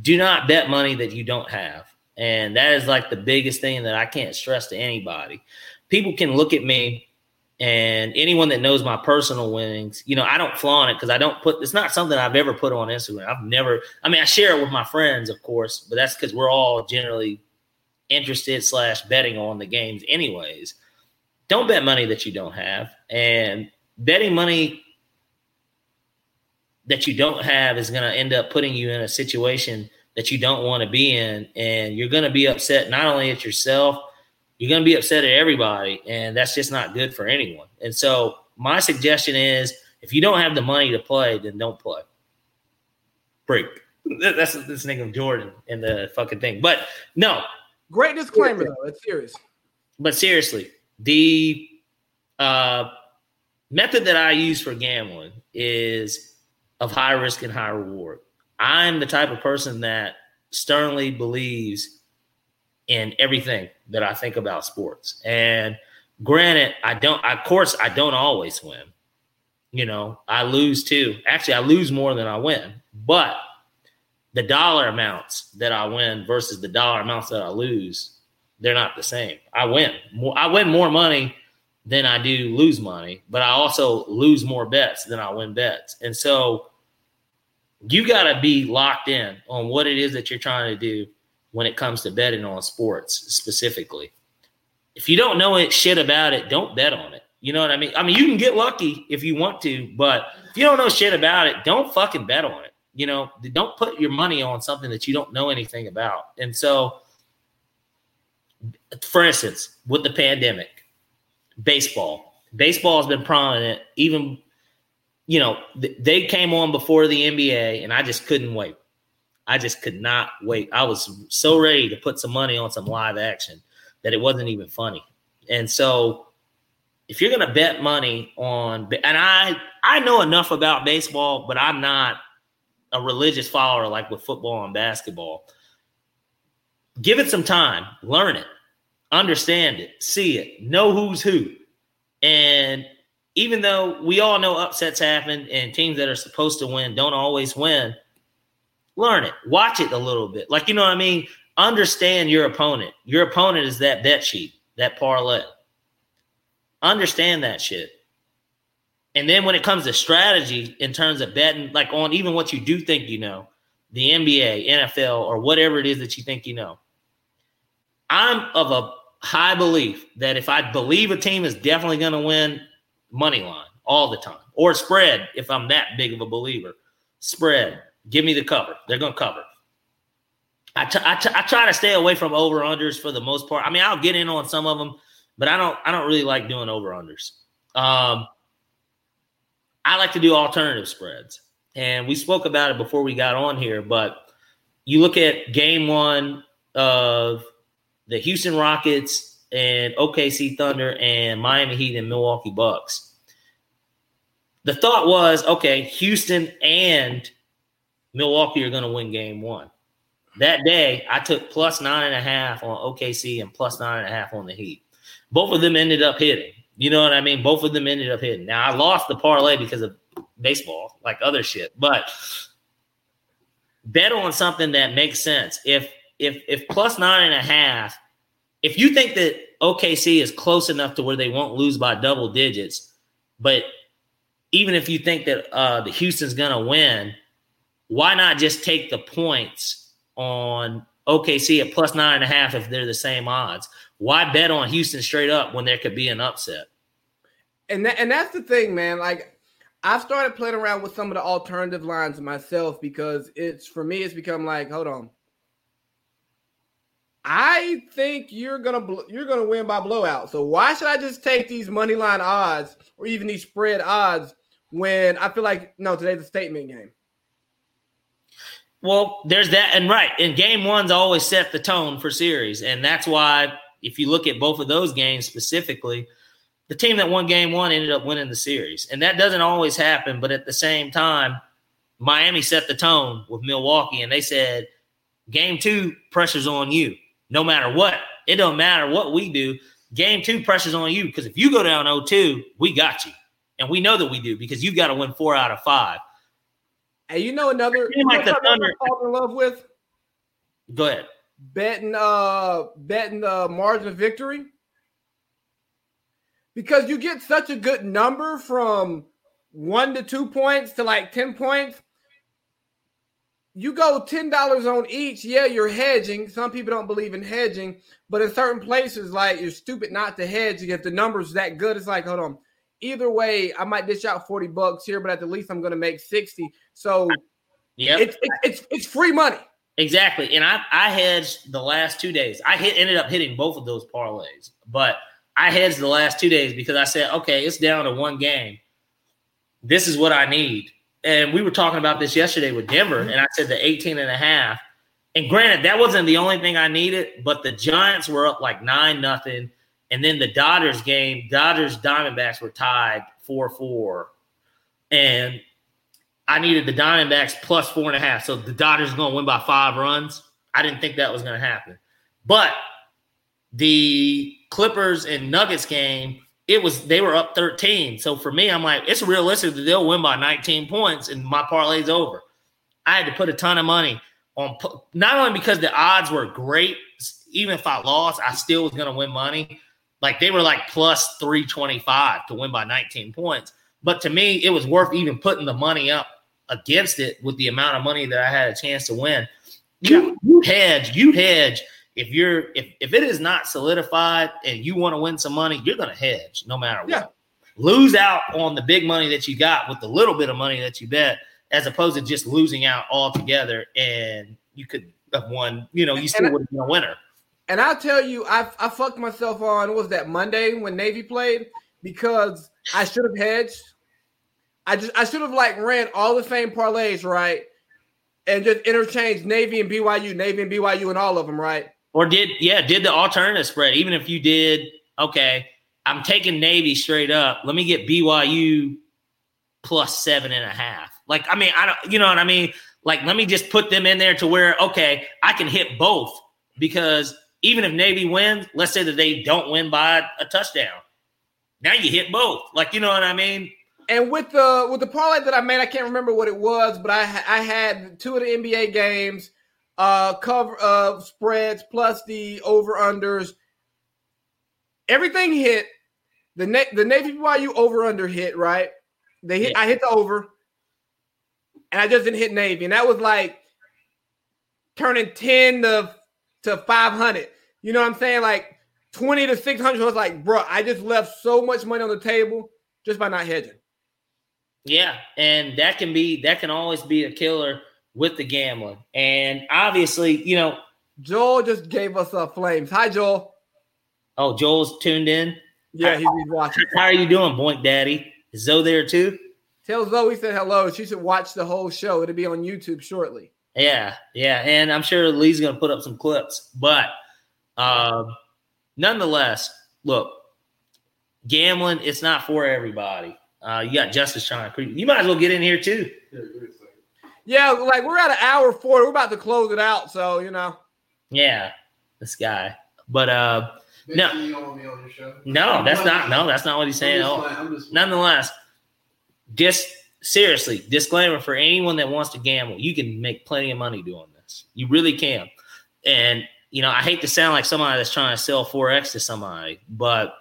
Do not bet money that you don't have. And that is like the biggest thing that I can't stress to anybody. People can look at me and anyone that knows my personal winnings, you know, I don't flaunt it because I don't put it's not something I've ever put on Instagram. I've never, I mean, I share it with my friends, of course, but that's because we're all generally interested slash betting on the games, anyways don't bet money that you don't have. And betting money that you don't have is going to end up putting you in a situation that you don't want to be in. And you're going to be upset not only at yourself, you're going to be upset at everybody. And that's just not good for anyone. And so, my suggestion is if you don't have the money to play, then don't play. Break. That's this nigga Jordan and the fucking thing. But no. Great disclaimer, though. It's serious. But seriously, the uh, method that I use for gambling is of high risk and high reward. I'm the type of person that sternly believes in everything that I think about sports. And granted, I don't, of course, I don't always win. You know, I lose too. Actually, I lose more than I win. But the dollar amounts that I win versus the dollar amounts that I lose they're not the same. I win more. I win more money than I do lose money, but I also lose more bets than I win bets. And so you got to be locked in on what it is that you're trying to do when it comes to betting on sports specifically. If you don't know it shit about it, don't bet on it. You know what I mean? I mean, you can get lucky if you want to, but if you don't know shit about it, don't fucking bet on it. You know, don't put your money on something that you don't know anything about. And so for instance, with the pandemic, baseball, baseball has been prominent. Even, you know, th- they came on before the NBA, and I just couldn't wait. I just could not wait. I was so ready to put some money on some live action that it wasn't even funny. And so, if you're going to bet money on, and I I know enough about baseball, but I'm not a religious follower like with football and basketball. Give it some time, learn it understand it, see it, know who's who. And even though we all know upsets happen and teams that are supposed to win don't always win, learn it, watch it a little bit. Like, you know what I mean? Understand your opponent. Your opponent is that bet sheet, that parlay. Understand that shit. And then when it comes to strategy in terms of betting, like on even what you do think you know, the NBA, NFL, or whatever it is that you think you know, I'm of a high belief that if I believe a team is definitely going to win, money line all the time or spread. If I'm that big of a believer, spread. Give me the cover. They're going to cover. I, t- I, t- I try to stay away from over unders for the most part. I mean, I'll get in on some of them, but I don't I don't really like doing over unders. Um, I like to do alternative spreads, and we spoke about it before we got on here. But you look at game one of the Houston Rockets and OKC Thunder and Miami Heat and Milwaukee Bucks. The thought was, okay, Houston and Milwaukee are going to win game one. That day, I took plus nine and a half on OKC and plus nine and a half on the Heat. Both of them ended up hitting. You know what I mean? Both of them ended up hitting. Now, I lost the parlay because of baseball, like other shit, but bet on something that makes sense. If if if plus nine and a half, if you think that OKC is close enough to where they won't lose by double digits, but even if you think that uh, the Houston's going to win, why not just take the points on OKC at plus nine and a half if they're the same odds? Why bet on Houston straight up when there could be an upset? And that, and that's the thing, man. Like I've started playing around with some of the alternative lines myself because it's for me, it's become like, hold on. I think you're gonna you're gonna win by blowout. So why should I just take these money line odds or even these spread odds when I feel like no, today's a statement game. Well, there's that, and right, and game one's always set the tone for series, and that's why if you look at both of those games specifically, the team that won game one ended up winning the series, and that doesn't always happen. But at the same time, Miami set the tone with Milwaukee, and they said, "Game two, pressure's on you, no matter what. It don't matter what we do. Game two, pressure's on you because if you go down 0-2, we got you." And we know that we do because you've got to win four out of five. And you know another you like the Thunder fall in love with? Go ahead. Betting uh betting the margin of victory. Because you get such a good number from one to two points to like 10 points. You go $10 on each. Yeah, you're hedging. Some people don't believe in hedging, but in certain places, like you're stupid not to hedge. If the number's that good, it's like, hold on either way, I might dish out 40 bucks here, but at the least I'm going to make 60. So yeah, it's, it's, it's, free money. Exactly. And I, I hedged the last two days. I hit, ended up hitting both of those parlays, but I hedged the last two days because I said, okay, it's down to one game. This is what I need. And we were talking about this yesterday with Denver, mm-hmm. and I said the 18 and a half. And granted, that wasn't the only thing I needed, but the Giants were up like nine nothing. And then the Dodgers game, Dodgers Diamondbacks were tied 4 4. And I needed the Diamondbacks plus four and a half. So the Dodgers are going to win by five runs. I didn't think that was going to happen. But the Clippers and Nuggets game, it was they were up 13. So for me, I'm like, it's realistic that they'll win by 19 points and my parlay's over. I had to put a ton of money on not only because the odds were great, even if I lost, I still was going to win money. Like they were like plus 325 to win by 19 points. But to me, it was worth even putting the money up against it with the amount of money that I had a chance to win. You, you hedge, you hedge. If you're if if it is not solidified and you want to win some money, you're gonna hedge no matter yeah. what. Lose out on the big money that you got with the little bit of money that you bet, as opposed to just losing out altogether and you could have won, you know, you still would have been a winner. And I'll tell you, I I fucked myself on was that Monday when Navy played because I should have hedged. I just I should have like ran all the same parlays, right? And just interchanged Navy and BYU, Navy and BYU, and all of them, right? Or did yeah, did the alternative spread? Even if you did, okay, I'm taking Navy straight up. Let me get BYU plus seven and a half. Like, I mean, I don't, you know what I mean? Like, let me just put them in there to where okay, I can hit both because even if Navy wins, let's say that they don't win by a touchdown. Now you hit both. Like, you know what I mean? And with the with the parlay that I made, I can't remember what it was, but I I had two of the NBA games, uh, cover uh spreads plus the over unders. Everything hit. The ne- the Navy BYU over under hit right. They hit. Yeah. I hit the over, and I just didn't hit Navy, and that was like turning ten to to 500. You know what I'm saying? Like 20 to 600 I was like, bro, I just left so much money on the table just by not hedging. Yeah, and that can be that can always be a killer with the gambling. And obviously, you know, Joel just gave us a flames. Hi, Joel. Oh, Joel's tuned in. Yeah, he's, watching. How are you doing, Boink Daddy? Is Zoe there too? Tell Zoe we said hello. She should watch the whole show. It'll be on YouTube shortly. Yeah, yeah, and I'm sure Lee's gonna put up some clips, but um, nonetheless, look, gambling it's not for everybody. Uh, you got Justice trying to creep. You might as well get in here too. Yeah, like we're at an hour four. We're about to close it out, so you know. Yeah, this guy. But uh, no, Bitch, you don't want me on your show. no, that's not. No, that's not what he's saying. just Oh, playing, I'm just nonetheless, just seriously, disclaimer for anyone that wants to gamble, you can make plenty of money doing this. You really can. And you know, I hate to sound like somebody that's trying to sell forex to somebody, but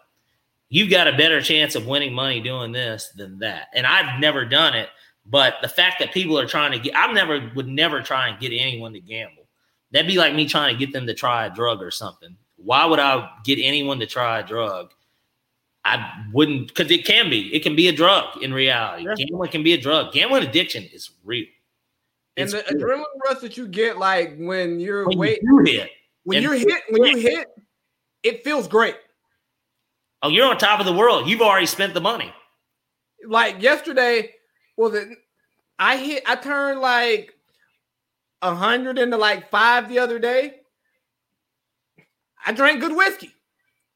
you've got a better chance of winning money doing this than that. And I've never done it, but the fact that people are trying to get, I never would never try and get anyone to gamble. That'd be like me trying to get them to try a drug or something. Why would I get anyone to try a drug? I wouldn't because it can be. It can be a drug in reality. Gambling can be a drug. Gambling addiction is real. And It's the real. adrenaline rush that you get, like when you're When you wait, hit, when and- you're hit, when you hit, it feels great. Oh, you're on top of the world. You've already spent the money. Like yesterday, was it? I hit. I turned like a hundred into like five the other day. I drank good whiskey.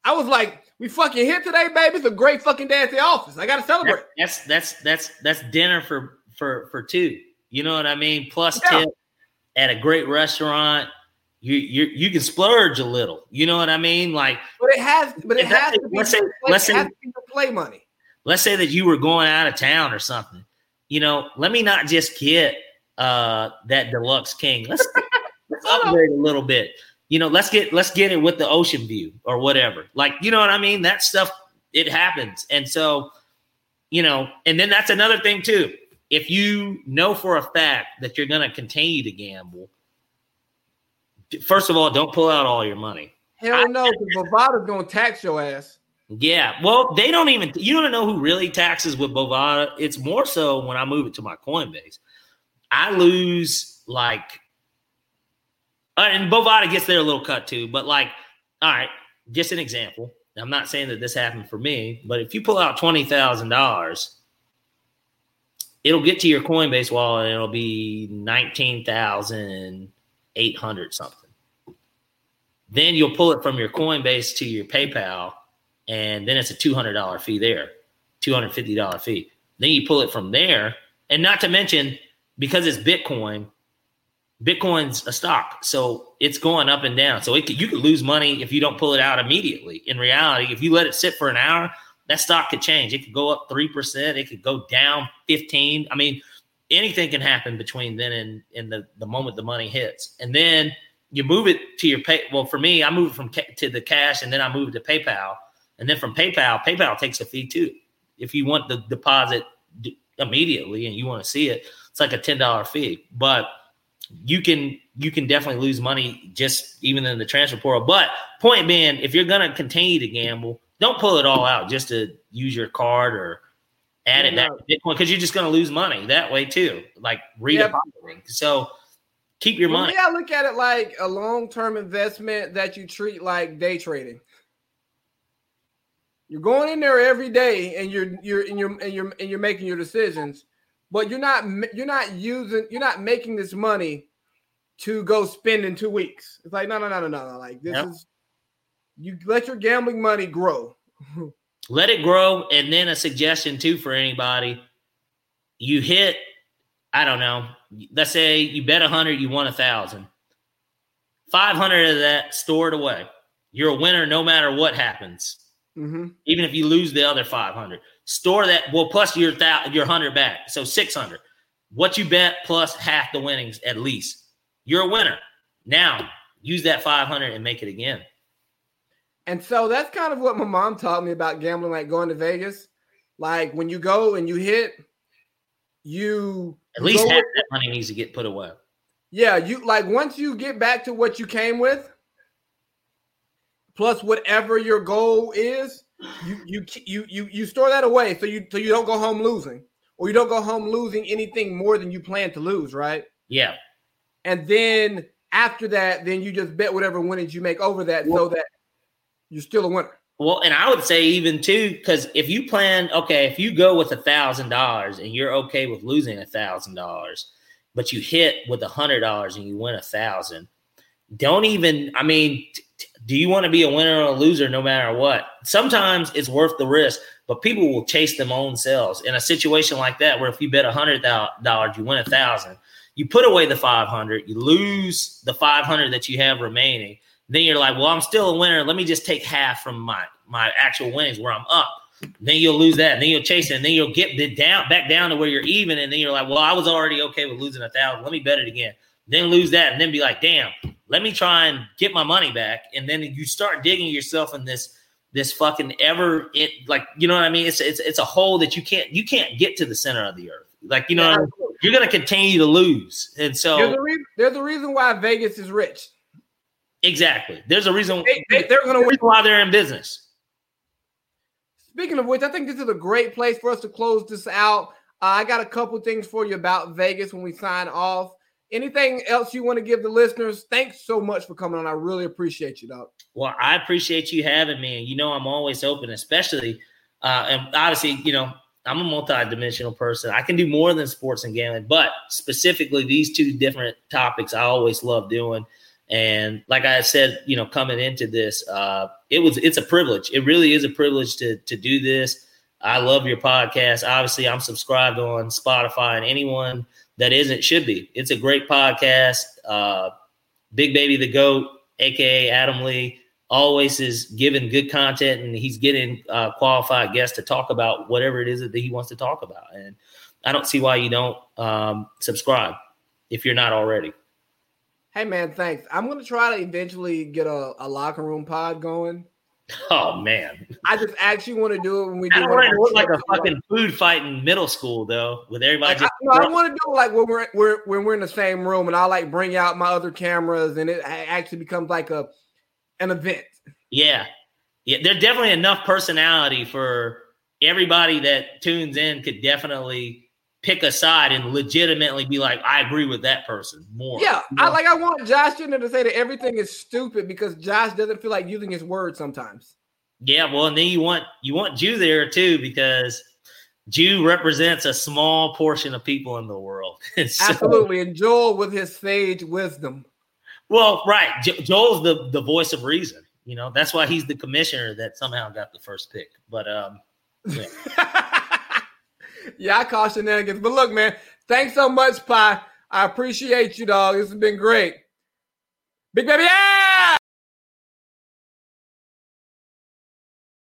I was like, "We fucking hit today, baby! It's a great fucking day at the office. I got to celebrate." That's that's that's that's dinner for for for two. You know what I mean? Plus Yeah. tip at a great restaurant. You you you can splurge a little. You know what I mean? Like But it has, but it If that- has to be. let's say- play- let's has say- play money. let's say that you were going out of town or something. You know, let me not just get uh that deluxe king. Let's, let's upgrade a little bit. You know, let's get let's get it with the ocean view or whatever. Like, you know what I mean? That stuff it happens. And so, you know, and then that's another thing too. If you know for a fact that you're going to continue to gamble, first of all, don't pull out all your money. Hell no, because Bovada's gonna tax your ass. Yeah, well, they don't even. You don't know who really taxes with Bovada. It's more so when I move it to my Coinbase. I lose like, uh, and Bovada gets their little cut too. But like, all right, just an example. I'm not saying that this happened for me, but if you pull out twenty thousand dollars, it'll get to your Coinbase wallet and it'll be nineteen thousand eight hundred something. Then you'll pull it from your Coinbase to your PayPal, and then it's a two hundred dollar fee there, two hundred fifty dollar fee. Then you pull it from there, and not to mention because it's Bitcoin, Bitcoin's a stock, so it's going up and down. So it could, you could lose money if you don't pull it out immediately. In reality, if you let it sit for an hour, that stock could change. It could go up three percent. It could go down fifteen. I mean, anything can happen between then and, and the, the moment the money hits. And then you move it to your pay. Well, for me, I move it from ca- to the cash, and then I move it to PayPal, and then from PayPal, PayPal takes a fee too. If you want the deposit immediately and you want to see it, it's like a ten dollar fee. But you can you can definitely lose money just even in the transfer portal. But point being, if you're gonna continue to gamble, don't pull it all out just to use your card or add it Yeah, to Bitcoin because you're just gonna lose money that way too, like Yeah. redepositing. So keep your money. I look at it like a long term investment that you treat like day trading. You're going in there every day, and you're you're and you're and you're and you're making your decisions, but you're not you're not using you're not making this money to go spend in two weeks. It's like no no no no no no like this Yep. is you let your gambling money grow. let it grow and then a suggestion too for anybody. You hit i don't know let's say you bet a hundred you won a thousand. 500 of that stored away. You're a winner no matter what happens hmm even if you lose the other 500 store that well plus your thou- your 100 back so 600 what you bet plus half the winnings at least. You're a winner. Now use that 500 and make it again And so that's kind of what my mom taught me about gambling, like going to Vegas. Like when you go and you hit, you at least go half with- that money needs to get put away yeah, you like once you get back to what you came with, plus whatever your goal is, you you you you you store that away so you so you don't go home losing, or you don't go home losing anything more than you plan to lose, right? yeah And then after that, then you just bet whatever winnings you make over that, so that you're still a winner. Well, and I would say even too, because if you plan, okay, if you go with a thousand dollars and you're okay with losing a thousand dollars, but you hit with a hundred dollars and you win a thousand, don't even. I mean, t- t- do you want to be a winner or a loser no matter what? Sometimes it's worth the risk, but people will chase them own selves in a situation like that, where if you bet a hundred dollars, you win a thousand. You put away the five hundred, you lose the five hundred that you have remaining then you're like, well, I'm still a winner. Let me just take half from my my actual winnings where I'm up. Then you'll lose that. And then you'll chase it. And then you'll get the down back down to where you're even. And then you're like, well, I was already okay with losing a thousand. Let me bet it again. Then lose that. And then be like, damn, let me try and get my money back. And then you start digging yourself in this this fucking ever it like you know what I mean? It's it's it's a hole that you can't you can't get to the center of the earth. Like you know, yeah, you're gonna continue to lose. And so there's a, re- there's a reason why Vegas is rich. Exactly. There's a reason they, are going to win why they're in business. Speaking of which, I think this is a great place for us to close this out. Uh, I got a couple things for you about Vegas when we sign off. Anything else you want to give the listeners? Thanks so much for coming on. I really appreciate you, dog. Well, I appreciate you having me. And you know, I'm always open, especially, uh, and obviously, you know, I'm a multi-dimensional person. I can do more than sports and gambling, but specifically these two different topics I always love doing. And like I said, you know, coming into this, uh, it was it's a privilege. It really is a privilege to to do this. I love your podcast. Obviously, I'm subscribed on Spotify, and anyone that isn't should be. It's a great podcast. Uh, Big Baby the Goat, aka Adam Lee, always is giving good content, and he's getting uh, qualified guests to talk about whatever it is that he wants to talk about. And I don't see why you don't um, subscribe if you're not already. Hey man, thanks. I'm gonna try to eventually get a, a locker room pod going. Oh man, I just actually want to do it when we. Want to look like a fucking food fight in middle school though, with everybody. Like, I, no, I want to do it like when we're, we're when we're in the same room, and I like bring out my other cameras, and it actually becomes like a an event. Yeah, yeah. There's definitely enough personality for everybody that tunes in. Could definitely pick a side and legitimately be like, I agree with that person more. Yeah, you know? I like. I want Josh Gender to say that everything is stupid because Josh doesn't feel like using his words sometimes. Yeah, well, and then you want you want Jew there too because Jew represents a small portion of people in the world. so, Absolutely, and Joel with his sage wisdom. Well, right, jo- Joel's the the voice of reason. You know, that's why he's the commissioner that somehow got the first pick. But um, yeah. yeah, I call shenanigans. But look, man, thanks so much, Pie. I appreciate you, dog. This has been great. Big baby, yeah!